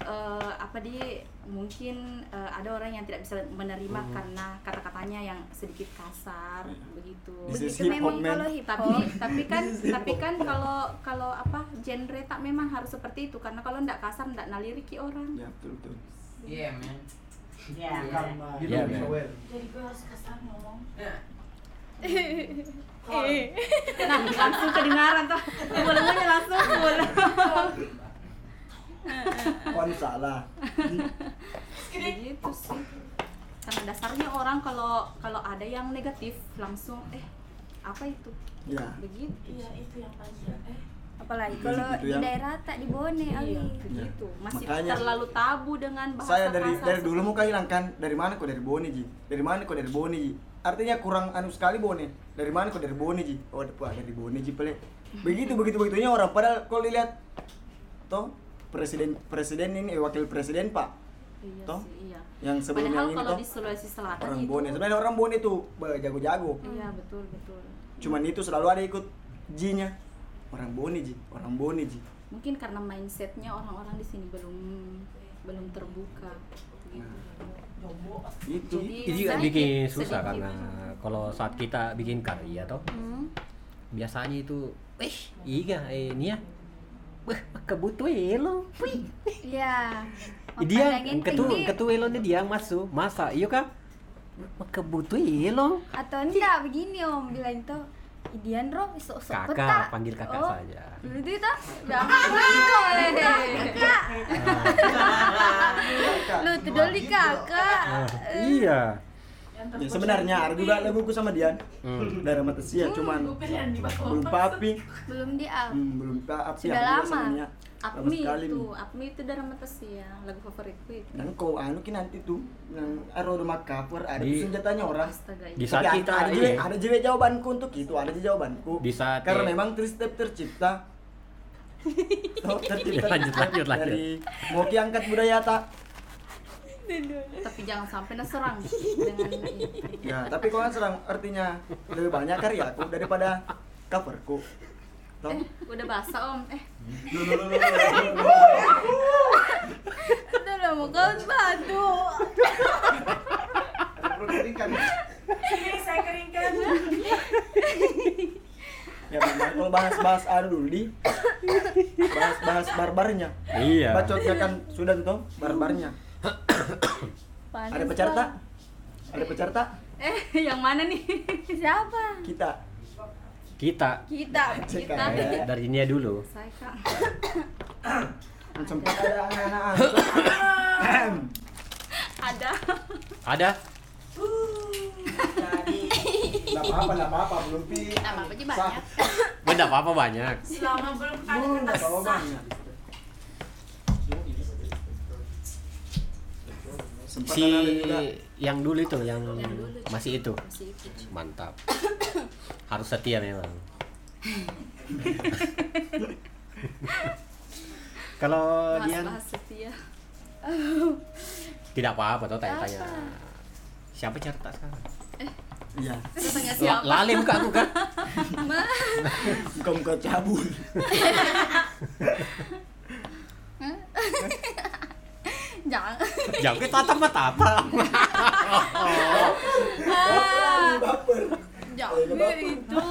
eh, apa di mungkin eh, ada orang yang tidak bisa menerima karena kata-katanya yang sedikit kasar begitu. This is begitu memang man. kalau hip tapi hop tapi kan tapi kan kalau kalau apa genre tak memang harus seperti itu karena kalau ndak kasar ndak naliriki orang. ya betul betul Iya, men. Iya, Gitu, Iya, bisa men. well. Jadi gue harus kasar ngomong. *laughs* Nah, langsung kedengaran tuh. Mulanya langsung full. kon salah Begitu sih. Karena dasarnya orang kalau kalau ada yang negatif langsung eh apa itu? ya Begitu. Iya, itu yang paling eh. apalagi Itu- kalau itu di yang- daerah tak di Bone Ali Iya, begitu. Masih Makanya- terlalu tabu dengan bahasa saya dari dari dulu mau hilang kan dari mana kok dari Boni ji dari mana kok dari Boni ji artinya kurang anu sekali Bone dari mana kok dari Bone ji oh wah, dari Bone ji pele begitu begitu begitunya orang padahal kalau dilihat toh presiden presiden ini eh, wakil presiden pak Iya Toh? sih, iya. yang sebelum Padahal ini kalau toh di Sulawesi Selatan orang itu Bone sebenarnya orang Bone itu jago-jago Iya, betul, betul. cuman itu selalu ada ikut Ji-nya orang Bone ji orang Bone ji Mungkin karena mindsetnya orang-orang di sini belum belum terbuka. gitu. Itu Jadi Itu juga sedikit- bikin susah sedikit. karena kalau saat kita bikin karya toh Hmm. biasanya itu eh iya eh ini ya Wah, kebutuh elo. Wih. Iya. *laughs* Dia ketu ketu elo nih dia masuk. Masa iya kah? Kebutuh elo. atau enggak begini om bilang tuh Idian Rob sok sok Kakak, peta. panggil kakak oh, saja. Dulu itu tuh bilang gitu oleh kakak. Lu tuh doli kakak. Ah, iya. Ya, sebenarnya ada juga laguku sama dia Hmm. dari mata sia cuman belum papi Belum di up. hmm, belum papi Sudah lama. Apmi sekali itu, Mi. Apmi itu dari Metes ya, lagu favoritku itu. dan kau anu ki nanti tuh yang aroma cover ada Di- senjatanya orang Astaga, Di iya. saat Tapi kita ada juga, ada juga jawabanku untuk itu, ada juga jawabanku. Di saat- karena memang three step tercipta. Oh, *laughs* tercipta lanjut, lanjut, lanjut. dari Moki angkat budaya tak. Tapi jangan sampai naserang *laughs* dengan ini. Ya, tapi kau kan serang artinya lebih banyak karyaku daripada coverku. Toh? Eh, udah basah om. Eh, loh. Itu lah mau kau batu. Sini saya keringkan. Ya memang kalau bahas-bahas di bahas-bahas barbarnya. Iya. Bacotnya kan sudah tuh barbarnya. Panas Ada peserta? lah. Ada peserta? eh yang mana nih? Siapa? Kita. kita Kita. Kita. eh, dari ini dulu. Saya kak. Sempat ada anak-anak. Ada. Ada? Enggak apa-apa, enggak apa-apa, belum pi. Nama apa aja banyak. Benda apa-apa banyak. Selama belum ada kata apa-apa banyak. Sempat Si ada juga. yang dulu itu, yang Yang dulu. masih itu. Masih itu. Mantap. *coughs* Harus setia memang. *laughs* Kalau dia setia. *laughs* tidak apa-apa tuh tanya-tanya. Siapa cerita sekarang? Iya. Tanya La- siapa? Lali *laughs* muka aku kan? Kau kau cabul. Jangan. *laughs* Jangan kita tatap mata apa? Baper. Jangan itu.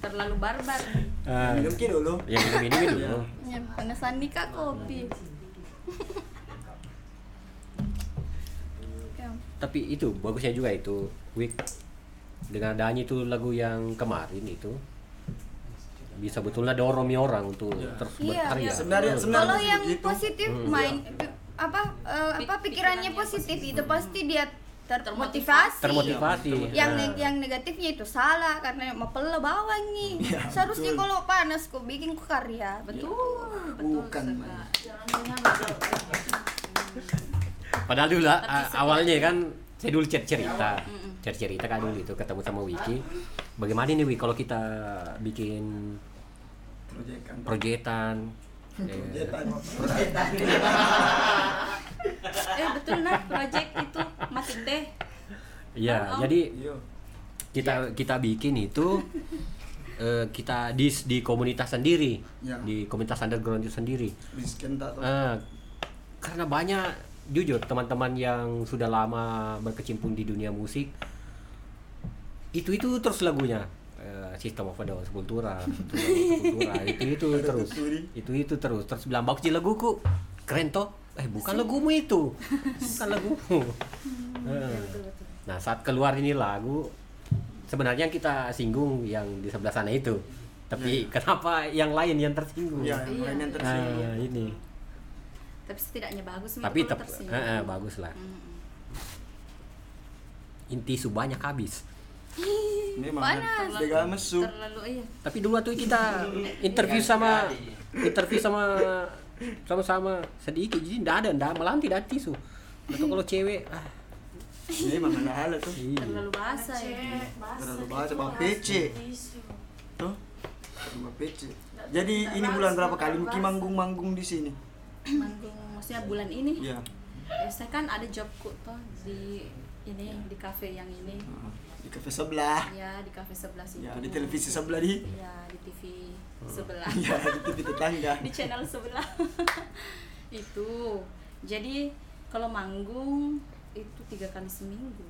Terlalu barbar. Ah, Minum ki dulu. ya minum ini dulu. Ya, panesan nih kak kopi. *laughs* Ya. Tapi itu bagusnya juga itu Week dengan adanya itu lagu yang kemarin itu bisa betulnya doromi orang untuk terus Iya, berkarya. iya. Sebenarnya sebenarnya Kalau yang begitu. positif Hmm. main pi- apa eh, apa Pik- pikirannya pikirannya positif positif. itu pasti dia termotivasi. Termotivasi. termotivasi. Yang yang negatifnya itu salah karena mau pele bawang nih. *laughs* Iya, Seharusnya betul. kalau panas kok bikin ku karya. Betul. Betul. Bukan. Padahal dulu ah, awalnya kan saya dulu cer cerita, cer cerita kan dulu itu ketemu sama Wiki. Bagaimana nih Wiki kalau kita bikin Proyekan. proyekan eh, Proyekan. *laughs* Eh betul nah project itu matik deh. Iya, Oh, oh. jadi Iya. kita kita bikin itu eh, kita di di komunitas sendiri, Ya. di komunitas underground itu sendiri. Miskin tak tahu. Eh, karena banyak jujur teman-teman yang sudah lama berkecimpung di dunia musik itu itu terus lagunya. Eh, System of a Down Sepultura *laughs* itu itu terus. Itu itu terus. Terus bilang bagus laguku. Keren toh. Eh bukan lagumu itu. Bukan lagumu. *laughs* Eh. nah saat keluar ini lagu sebenarnya yang kita singgung yang di sebelah sana itu. Tapi kenapa yang lain yang tersinggung? Ya, yang lain yang tersinggung. Nah, ini Tapi setidaknya bagus tapi tersinggung. eh, eh, bagus lah Mm-mm. inti su banyak habis Memang Panas. jaga mesu. Terlalu iya. tapi dulu waktu kita *laughs* interview sama interview sama sama-sama sedikit jadi ndak ada ndak malah tidak ada tisu atau kalau cewek ah Ini mana ada tuh. Iya. terlalu basah ya Terlalu bahasa Bang PC. Tuh. Bang PC. Jadi ini bulan berapa kali mungkin manggung-manggung di sini? Manggung maksudnya bulan ini Iya. eh, saya kan ada jobku toh di ini di kafe yang ini Di kafe sebelah. ya di kafe sebelah situ Ya, di televisi sebelah di. ya di TV sebelah Ya, di TV tetangga. *laughs* di channel sebelah *laughs* itu jadi kalau manggung itu tiga kali seminggu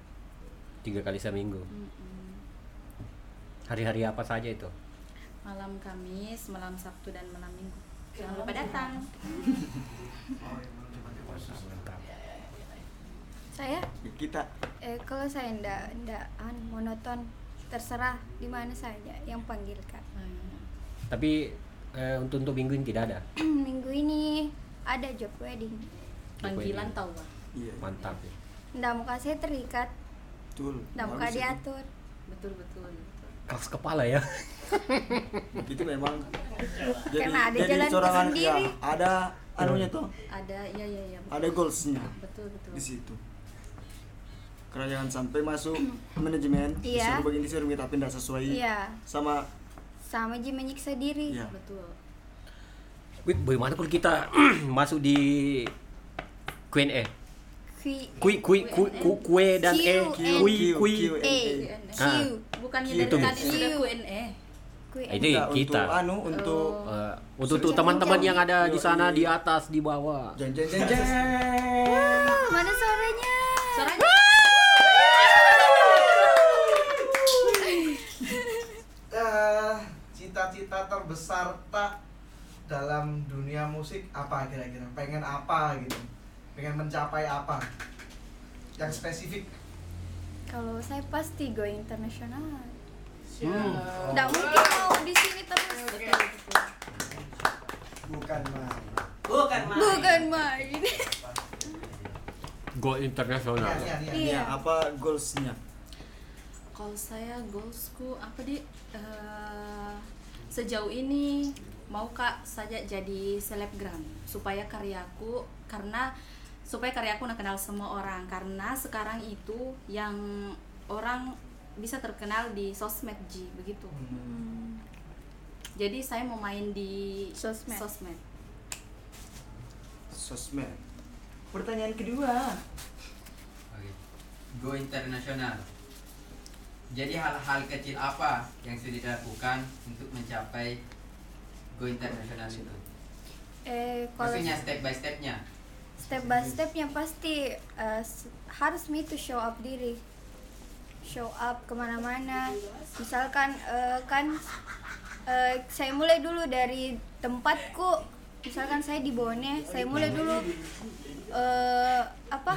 Tiga kali seminggu. Mm-mm. Hari-hari apa saja itu? malam Kamis malam Sabtu dan malam Minggu jangan lupa datang Saya Kita eh kalau saya ndak ndak an monoton terserah di mana saja yang panggilkan. Tapi eh, untuk untuk minggu ini tidak ada. *clears throat* Minggu ini ada job wedding. panggilan tahu? Iya. Mantap ya. Ndak muka saya terikat, Betul. ndak muka diatur. betul betul betul. Keras kepala ya. *laughs* Itu memang. Jadi, Karena ada jadi jalan seorang ya, sendiri. ada anunya tuh. ada ya ya ya betul Ada goalsnya betul, betul. di situ. Karena jangan sampai masuk *clears throat* manajemen Iya. disuruh begini disuruh tapi tidak sesuai Iya, sama sama ji menyiksa diri. Iya. betul Wih, bagaimana kalau kita *clears throat* masuk di Q&A? Q Kui kui kui ku- kue dan e Q, kui Q, kui. Q, A Q Ah. bukannya Gitu. dari tadi Q. sudah Q&A Q Ini Enggak, kita. untuk anu untuk Eh, untuk untuk teman-teman yang ada di sana di atas di bawah. jeng jeng jeng jeng. Mana suaranya? suaranya Eh, cita-cita terbesar tak dalam dunia musik apa kira-kira? Pengen apa gitu? Pengen mencapai apa? Yang spesifik. Kalau saya pasti go internasional. Hmm. Nggak mungkin mau di sini terus. Bukan main. Bukan main. Bukan main. Go internasional. Nia, Nia. Iya. Ya, apa goalsnya? kalau saya goalsku apa di eh, sejauh ini mau kak saja jadi selebgram supaya karyaku karena supaya karyaku nak kenal semua orang karena sekarang itu yang orang bisa terkenal di sosmed Ji begitu Hmm. jadi saya mau main di Sosmed. sosmed Sosmed. Pertanyaan kedua. Oke. Go internasional. Jadi hal-hal kecil apa yang sudah dilakukan untuk mencapai go internasional itu? Eh kalau Maksudnya step by stepnya. step by stepnya pasti s- harus me to show up diri show up ke mana-mana. Misalkan eh, kan eh, saya mulai dulu dari tempatku. Misalkan saya di Bone saya mulai dulu eh, apa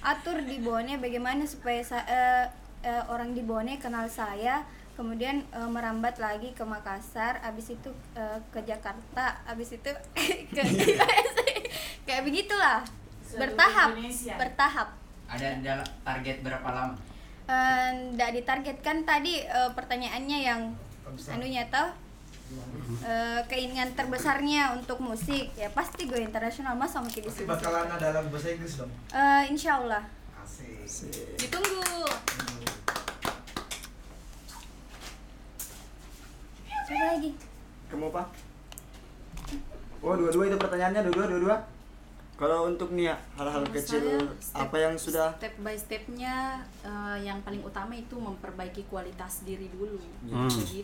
atur di Bone bagaimana supaya sa- eh, eh, orang di Bone kenal saya. Kemudian eh, merambat lagi ke Makassar habis itu eh, ke Jakarta habis itu *laughs* ke *laughs* kayak begitulah. Bertahap bertahap. Ada target berapa lama? Tidak ditargetkan tadi eh, pertanyaannya yang anunya toh eh, keinginan terbesarnya untuk musik ya pasti gue internasional mungkin di Pasti sini bakalan ada dalam bahasa Inggris dong. Eh, insya Allah Asik. ditunggu siapa lagi Kamu apa? Oh, dua-dua itu pertanyaannya, dua-dua, dua-dua. Kalau untuk Nia, hal-hal Kalau kecil saya, step- apa yang sudah step by stepnya eh, yang paling utama itu memperbaiki kualitas diri dulu Hmm. begitu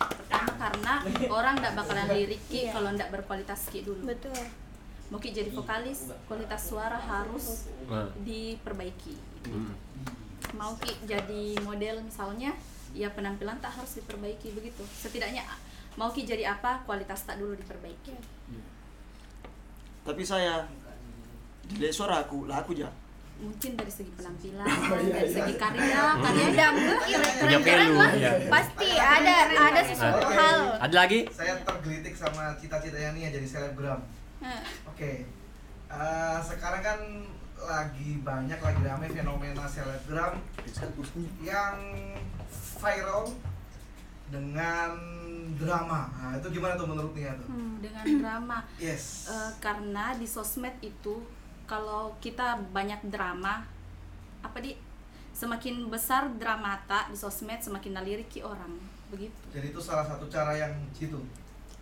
pertama karena orang tidak bakalan liriki Iya. kalau tidak berkualitas ki dulu betul mungkin jadi vokalis kualitas suara harus Nah. diperbaiki Hmm. mau ki jadi model misalnya ya penampilan tak harus diperbaiki begitu setidaknya mau ki jadi apa kualitas tak dulu diperbaiki tapi saya dilihat suara aku, lah aku ja. mungkin dari segi penampilan *laughs* Oh, iya, dari segi karya karya ada mungkin Punya pelu, ya. pasti ada ada sesuatu hal Ada lagi? Saya tergelitik sama cita-citanya Nia jadi selebgram. Oke. Eh, sekarang kan lagi banyak lagi ramai fenomena selebgram yang viral dengan drama. Nah, itu gimana tuh menurut Nia tuh? Hmm. dengan *clears throat* drama Yes. Eh, karena di sosmed itu kalau kita banyak drama apa di semakin besar dramata di sosmed semakin naliriki orang begitu Jadi itu salah satu cara yang jitu.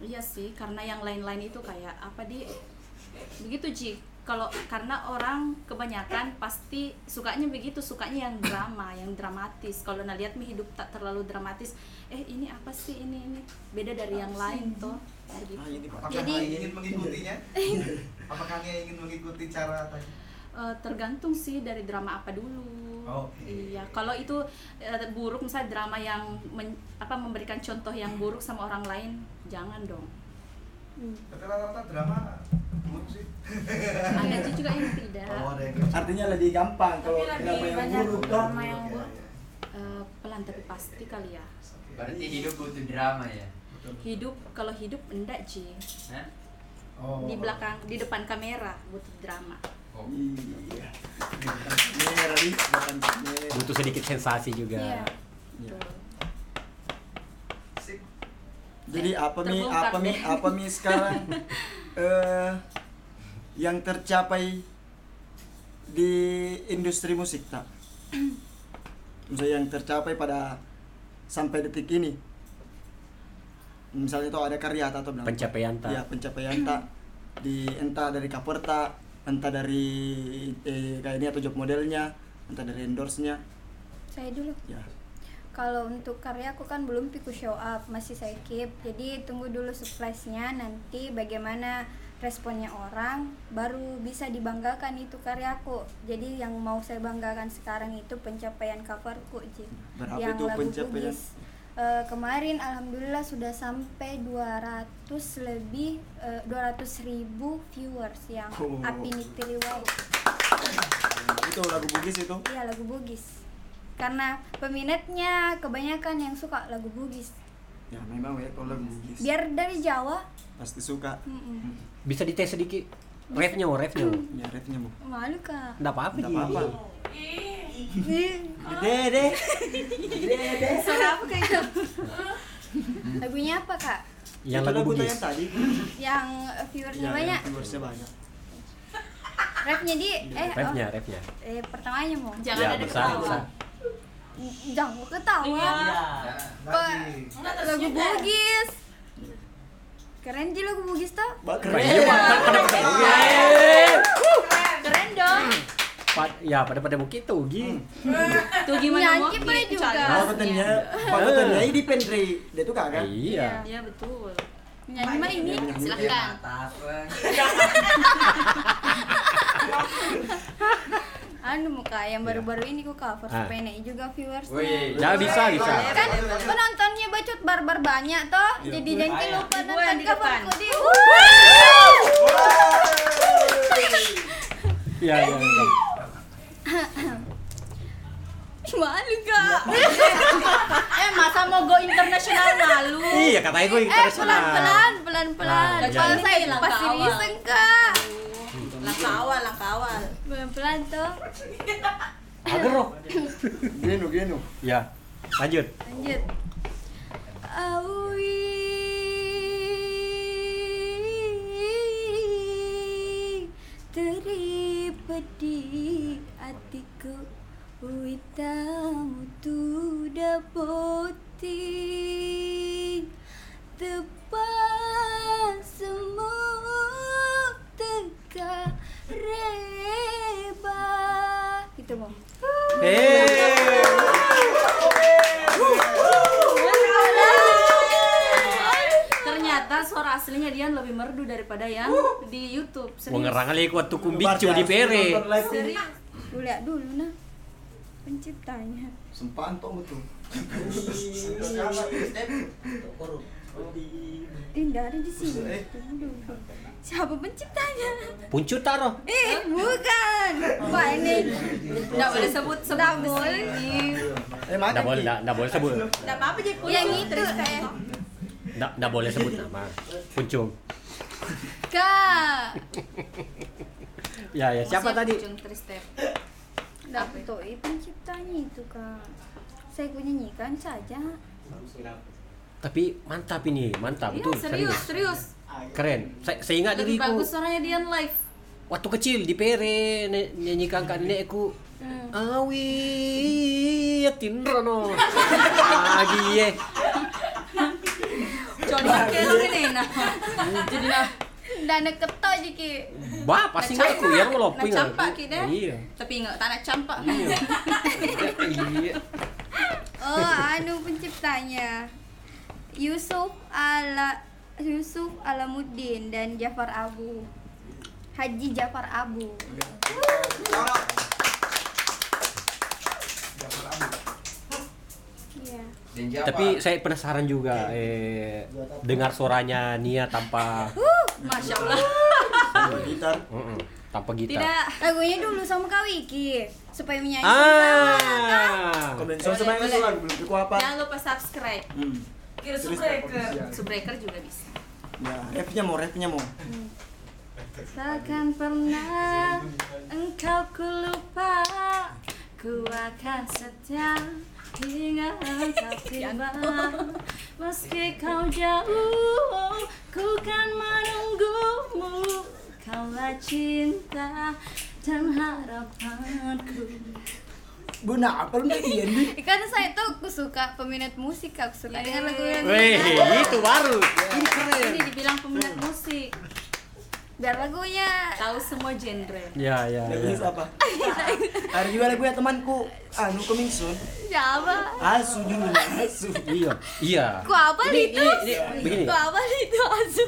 Iya sih, karena yang lain-lain itu kayak apa di begitu Ji. Kalau karena orang kebanyakan pasti sukanya begitu, sukanya yang drama, yang dramatis. Kalau nah lihat mi hidup tak terlalu dramatis, eh ini apa sih ini ini beda dari yang lain toh. Begitu. Ah. Apakah Jadi- Nia ingin mengikutinya? *laughs* Apakah Nia ingin mengikuti cara tadi? Eh, tergantung sih dari drama apa dulu. Oke. Iya, kalau itu eh, buruk misalnya drama yang men- apa memberikan contoh yang buruk sama orang lain, jangan dong. Tapi rata-rata drama buruk sih. Ada juga yang tidak. Oh, ada yang Artinya lebih gampang kalau Tapi lebih drama yang banyak buruk toh. drama yang Iya, buruk. iya. Eh, pelan tapi pasti kali ya. Berarti hidup butuh drama ya. Betul. hidup kalau hidup enggak Hah? Oh. di belakang di depan kamera butuh drama Oh. Iya. Butuh sedikit sensasi juga Iya. Iya. Jadi apa mi apa mi apa mi sekarang *laughs* eh yang tercapai di industri musik tak? Misalnya yang tercapai pada sampai detik ini. Misalnya itu ada karya atau bilang pencapaian tak Ya pencapaian tak di entah dari cover tak, entah dari eh, kayak ini atau job modelnya, entah dari endorse-nya. Saya dulu. Ya. Kalau untuk karya aku kan belum piku show up, masih saya keep. Jadi tunggu dulu surprise-nya nanti bagaimana responnya orang baru bisa dibanggakan itu karyaku. Jadi yang mau saya banggakan sekarang itu pencapaian coverku, Ji. Berapa yang itu lagu pencapaian? Bugis. Eh, kemarin alhamdulillah sudah sampai 200 lebih eh, 200 ribu viewers yang Oh. Wow. Itu lagu Bugis itu. Iya lagu Bugis. Karena peminatnya kebanyakan yang suka lagu Bugis. Ya memang ya kalau lagu Bugis. Biar dari Jawa, Pasti suka. mm-mm. bisa dites sedikit refnya mau refnya mau Ya refnya mau. malu kak. nggak apa-apa Ji. apa-apa. Ih, Dede. Suara apa kayak gitu? Lagunya apa kak? yang Itu lagu bugis yang tadi. Yang viewersnya Ya, banyak. yang viewersnya banyak. Rapnya di eh refnya oh, refnya eh pertamanya mau. jangan Ya, ada besar, ketawa besar. Jangan ketawa. Iya. Pak, terus lagu. Bugis. Keren ji lagu Bugis tuh. Keren Keren. kan pada pada Keren dong. Pa- ya pada pada begitu Gi tuh gimana Nyanyi mau boleh juga. Kalau katanya ini pendri, dia tuh kagak. iya iya betul Nyanyi mah ini. silakan *laughs* *laughs* Anu muka yang baru-baru ini ku cover Ah. supaya naik juga viewersnya. Wih. ya bisa bisa kan penontonnya bacot barbar banyak toh Iya. jadi nanti lupa nonton coverku di ya ya, ya. malu gak *laughs* eh masa mau go internasional malu iya katanya gue eh internasional pelan pelan pelan pelan Ah, kalau iya. saya pasti iseng kak langkah awal langkah awal. Pelan pelan toh agar roh *laughs* Genu, genu. ya lanjut. Lanjut. Awi terlipat di hatiku. Witamu tu dapati Tepat semua teka reba. Gitu mau. Eh ternyata suara aslinya Dian lebih merdu daripada yang di YouTube. Serius. ngerang kali kuat tukum bicu di pere. serius. Lu lihat dulu nah. Penciptanya. Sempaan toh betul. tidak ada di sini. Tunggu dulu. Siapa penciptanya? Puncut taruh eh bukan. Pak ini nggak boleh sebut sebut tidak boleh. Eh, makan. nggak boleh Ki. nggak nggak boleh sebut. Nggak apa apa jadi yang itu. kayak. Nggak nggak boleh sebut nama. Puncung kak. Ya ya siapa tadi? Tristep Tidak tuh eh, penciptanya itu kak. Saya punya nyanyikan saja. Tapi mantap ini mantap. Iya betul serius. serius keren. Saya, saya ingat lebih diriku. bagus suaranya Dian live. Waktu kecil di Pere nyanyikan kak nenekku. Hmm. awi tinrono lagi ye. Jadi kelo ini nah. Jadi nah Dan ketok jiki. bah pasti nggak aku yang lo Nak campak kita. iya. Tapi enggak tanah campak. iya. Oh, anu penciptanya. Yusuf ala Yusuf Alamuddin dan Jafar Abu. Haji Jafar Abu. Jawa. tapi saya penasaran juga eh dengar suaranya Nia tanpa Masya Allah. Sama gitar. Tanpa gitar Tidak. Lagunya dulu sama Kak Wiki supaya menyanyi ah belum sama yang itu lagu belum piku apa? Jangan lupa subscribe. Hmm. Kira juga bisa. Ya, rapnya mau, rapnya mau. Takkan pernah engkau ku lupa Ku akan setia hingga engkau tiba Meski kau jauh Ku kan menunggumu Kaulah cinta dan harapanku Apa lu tadi Yendi? Kan saya tuh aku suka peminat musik, aku suka dengan lagu yang Weh, itu baru. Ini keren. Ini dibilang peminat musik biar lagunya Tahu semua genre Ya, ya, Lagunya ya. siapa? *laughs* Ada juga lagu ya temanku. Anu coming soon. siapa? Asu judulnya Asu. Iya, iya. Ku apa Ini, itu? ini, ini, begini. Ku apa itu asu?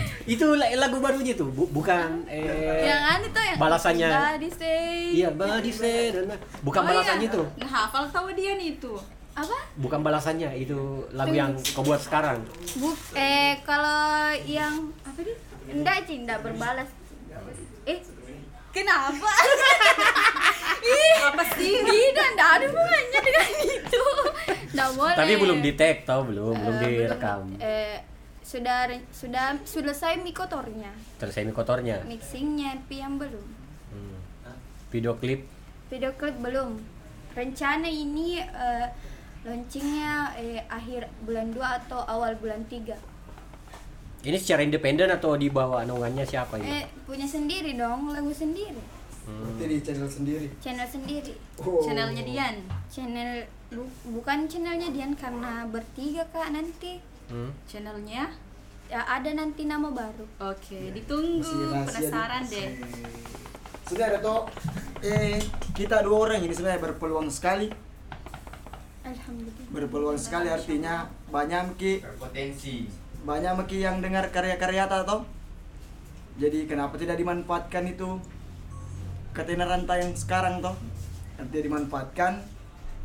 *laughs* Itu la- lagu barunya tuh, bu- bukan eh yang anu tuh yang balasannya. Body say. Iya, body say, dan- bukan Oh, balasannya iya. tuh. Nah, hafal tahu dia nih itu Apa? Bukan balasannya, itu lagu yang kau buat sekarang. Buk eh kalau yang apa nih? Enggak, Ci, enggak berbalas. Eh, kenapa? *laughs* Ih, Apa sih? Tidak, enggak ada hubungannya dengan itu. Enggak boleh. Tapi belum di tag tau, belum, belum Eh, direkam. Eh, sudah sudah selesai mikotornya, Selesai kotornya. mixingnya, tapi yang belum. Hmm. Video klip Video klip belum. Rencana ini eh, launchingnya eh, akhir bulan 2 atau awal bulan 3 ini secara independen atau di bawah naungannya siapa ini? Eh, punya sendiri dong, lagu sendiri. Hmm. Berarti di channel sendiri. Channel sendiri. Oh. channelnya Dian Channel bu- bukan channelnya Dian karena bertiga Kak nanti. Hmm. channelnya Ya, ada nanti nama baru. oke ditunggu Masih rahasia penasaran deh Sudah ada toh. Eh, kita dua orang ini sebenarnya berpeluang sekali. Alhamdulillah. Berpeluang sekali artinya banyak ki berpotensi. banyak meki yang dengar karya-karya ta toh. Jadi kenapa tidak dimanfaatkan itu ketenaran ta yang sekarang toh? Artinya dimanfaatkan.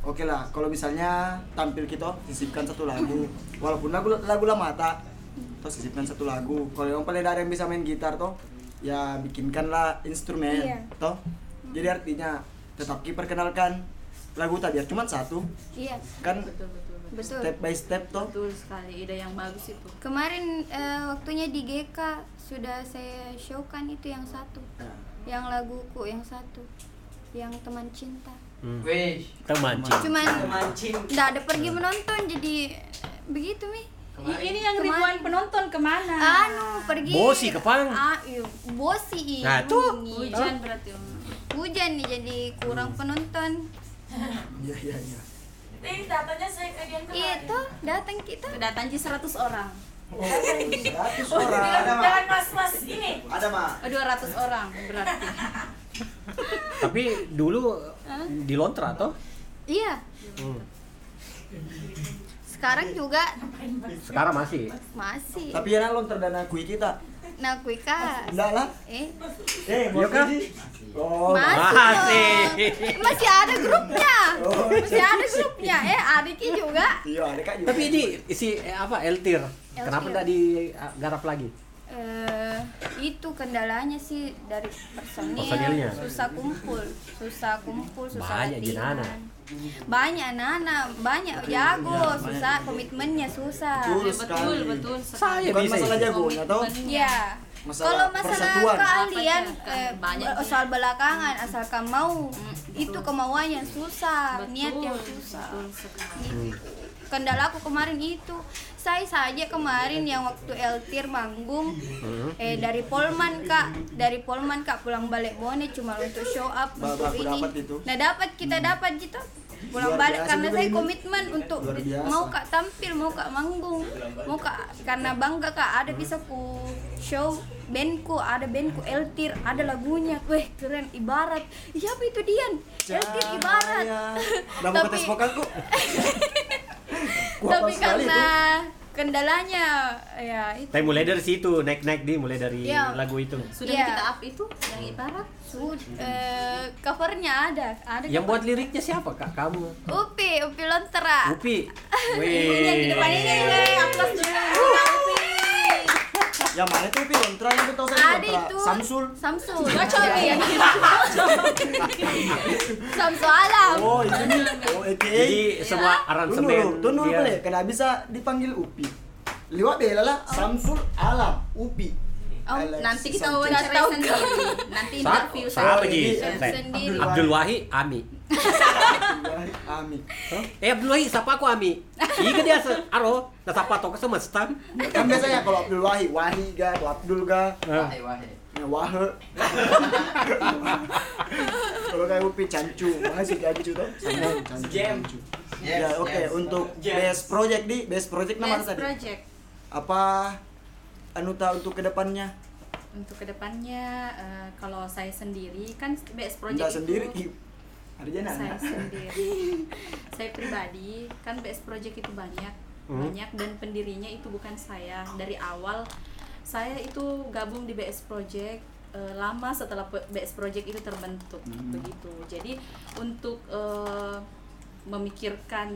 Oke lah, kalau misalnya tampil kita sisipkan satu lagu, walaupun lagu lagu lama tak, toh sisipkan satu lagu. Kalau yang paling ada yang bisa main gitar toh, ya bikinkanlah instrumen, Iya. toh. Jadi artinya tetap perkenalkan lagu tak biar cuma satu, Iya, kan betul betul betul. betul. step by step toh. betul sekali ide yang bagus itu Kemarin eh, waktunya di GK sudah saya showkan itu yang satu. Nah, Yang laguku yang satu. Yang teman cinta. Hmm. Wih, Teman cinta. Cuman Mancing. enggak ada pergi menonton jadi begitu mi. I- ini yang Kemarin. ribuan penonton ke mana Anu pergi. Bosi ke Pang. Ah, iya, bosi. Nah, tuh. ini. hujan berarti. Hujan nih jadi kurang penonton. *laughs* Iya iya iya. Ini datanya saya kajian Iya kemarin. tuh datang kita. kedatangan 100 orang Oh, 100 Oh, orang. jangan, jangan mas-mas ini. Ada mak. oh, 200 orang berarti *laughs* Tapi dulu di Lontra toh? Iya. Hmm. Sekarang juga Sekarang masih. masih. Tapi ya lo terdana kui kita. Nah, kuika. Enggak lah. Eh, Eh, Iya kah? Oh, masih. Masih. ada grupnya. Oh. Masih ada grupnya. Eh, Adiki juga. iya ada kak juga. Tapi ini isi eh, apa Eltir. Kenapa Eltir. tidak digarap lagi? Eh itu kendalanya sih dari personil Personilnya. susah kumpul susah kumpul susah Banyak latihan. jenana. banyak nana banyak jago susah komitmennya susah Betul Ya, betul sekali. betul Saya Bukan bisa masalah itu. jagonya toh. ya Masalah kalau masalah persatuan. keahlian Apa eh, banyak sih. soal belakangan asalkan mau itu kemauannya susah betul niat yang susah betul sekali kendalaku kemarin itu saya saja kemarin yang waktu Eltir manggung. Hmm. eh dari Polman kak. Dari Polman kak pulang balik Bone cuma untuk show up Ba- untuk ini. dapat itu. nah dapat kita dapat gitu pulang Luar balik karena saya ini. komitmen untuk mau kak tampil mau kak manggung. Mau kak karena bangga kak. Ada bisa ku show bandku ada bandku Eltir ada lagunya. Weh keren ibarat. Iya apa itu Dian? Eltir ibarat. Cahaya. Udah *laughs* *laughs* tapi karena kendalanya ya itu Tapi mulai dari situ, naik-naik di mulai dari Iya. lagu itu. Sudah Iya. kita up itu yang ibarat. Sud, eh, covernya ada ada Yang cover. buat liriknya siapa kak? Kamu? Upi Upi Lontera Upi. ini *laughs* yang di depan ini aplaus dulu. Upi. Yang mana tuh Pi Lontra yang tahu saya ada Lontra. itu Samsul. Samsul Cocok Iya. ya. Samsul Alam Oh, ini nih. Oh, AKA. Jadi semua Tunggu aransemen tunggu dulu boleh. Kenapa bisa dipanggil Upi? Liwat bela lah, Samsul Alam, Upi. Oh, Alex nanti kita something. wawancara Tahu sendiri. Nanti interview siapa Saya- sendiri. Abdul Wahid Ami. Ami. Eh Abdul Wahid siapa aku Ami? Iya dia se aro, na sapa to sama stan. Kan biasanya kalau Abdul Wahid, Wahi ga, atau Abdul ga, Wahai wahai. ya Wahe. Kalau kayak Upi Cancu, masih Cancu tuh. Sama Cancu. Cancu. Yes, Ya oke yes. untuk Yes. best project di best project nama Best tadi. project. Apa Anuta untuk ke depannya? Untuk ke depannya, eh, kalau saya sendiri kan best project Enggak itu sendiri. Ada jalan. saya sendiri *laughs* saya pribadi kan BS Project itu banyak Hmm. banyak dan pendirinya itu bukan saya dari awal saya itu gabung di BS Project eh, lama setelah BS Project itu terbentuk Hmm. begitu jadi untuk eh, memikirkan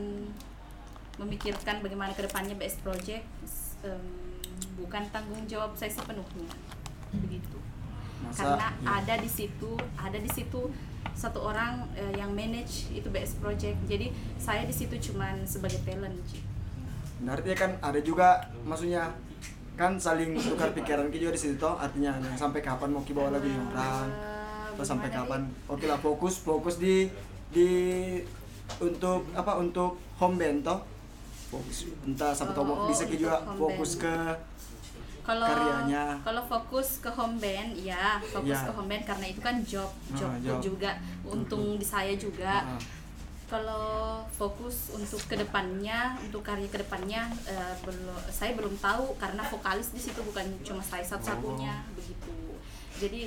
memikirkan bagaimana ke depannya BS Project em, bukan tanggung jawab saya sepenuhnya. Begitu. Masa karena iya. ada di situ ada di situ satu orang eh, yang manage itu BS Project. Jadi saya di situ cuman sebagai talent. Nah, artinya kan ada juga maksudnya kan saling tukar pikiran kita juga di situ toh artinya sampai kapan mau kita bawa lagu yang orang atau sampai kapan. Oke lah fokus fokus di di untuk apa untuk home band toh fokus. Entah sampai tahu Oh, bisa kita juga fokus band. ke kalau karyanya. kalau fokus ke home band ya fokus Ya. ke home band karena itu kan job Ah, jobku job. juga. Untung di saya juga. Ah, kalau fokus untuk ke depannya untuk karya ke depannya eh, belum saya belum tahu karena vokalis di situ bukan cuma saya satu-satunya begitu. Jadi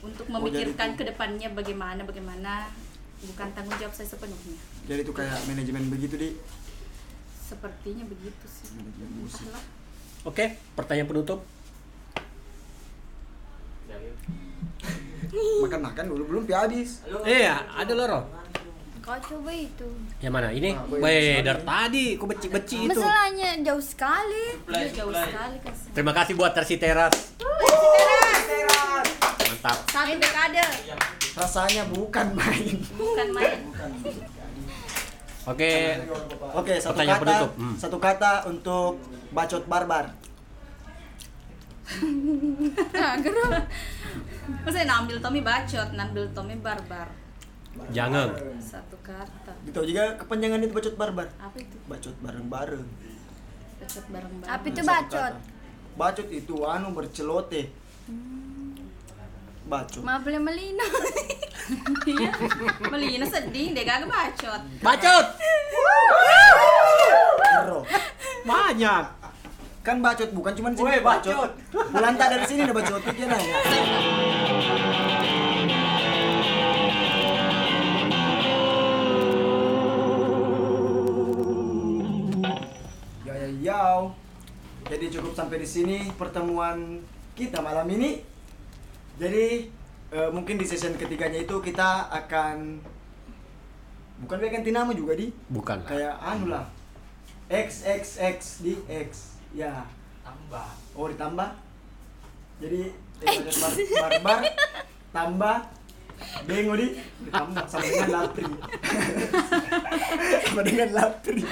untuk Oh, memikirkan itu- ke depannya bagaimana bagaimana bukan tanggung jawab saya sepenuhnya. Jadi itu kayak manajemen begitu di sepertinya begitu sih. Oke, pertanyaan penutup. makan makan dulu belum pi habis Iya, ada loro. kau coba itu Yang mana? Ini? Ah, boleh. Weh, dari tadi aku beci-beci itu. masalahnya jauh sekali Dia jauh sekali kan Terima kasih buat Tersi Teras. Mantap. satu dekade rasanya bukan main bukan main Oke. Oke, satu Pertanyaan kata, penutup. Hmm. satu kata untuk bacot barbar. nah geram Maksudnya nambil Tommy bacot, nambil Tommy barbar Jangan. Satu kata Gitu juga kepanjangan itu bacot barbar. Apa itu? Bacot bareng-bareng. Bacot bareng-bareng apa itu bacot kata. Bacot itu anu bercelote. Bacot. maaf boleh melino *laughs* Iya Melina sedih, dia gak bacot Bacot. Banyak. Kan bacot bukan cuma sini Woi, bacot. Pulang tak dari sini udah bacot ya nanya. Ya ya ya. Jadi cukup sampai di sini pertemuan kita malam ini. Jadi eh, mungkin di session ketiganya itu kita akan bukan ganti nama juga di? Bukan. kayak anu lah. X x x di x. Ya. Tambah. oh ditambah? Jadi eh, bar, barbar *laughs* tambah bengo di. Ditambah sama dengan lapri. Sama dengan lapri.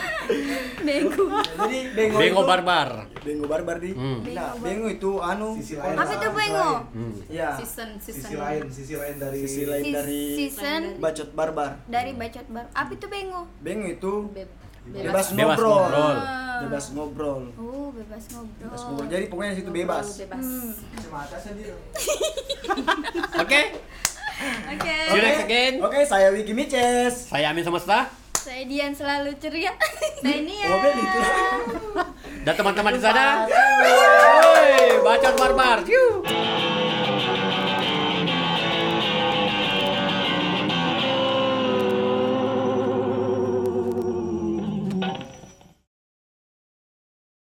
Bego jadi bengo Bengo itu- barbar. bengo barbar di. Hmm. nah bengo itu anu Sisi lain. apa itu bengo Hmm. ya. Season, season. Sisi lain, sisi lain dari sisi lain dari season. bacot barbar. Dari bacot bar apa itu bengo? Bengo itu Be- bebas, Bebas. ngobrol. Ngobrol. Ah, bebas ngobrol. Oh, bebas ngobrol. bebas ngobrol. Jadi pokoknya di situ bebas. Bebas. Hmm. Kacamata sendiri. *laughs* Oke, Oke. see you next again. oke saya Wiki Mices Saya Amin Semesta Saya Dian selalu ceria. *laughs* Saya Nia. oh beli itu dan teman-teman di sana. Woi, bacot barbar. Ciu.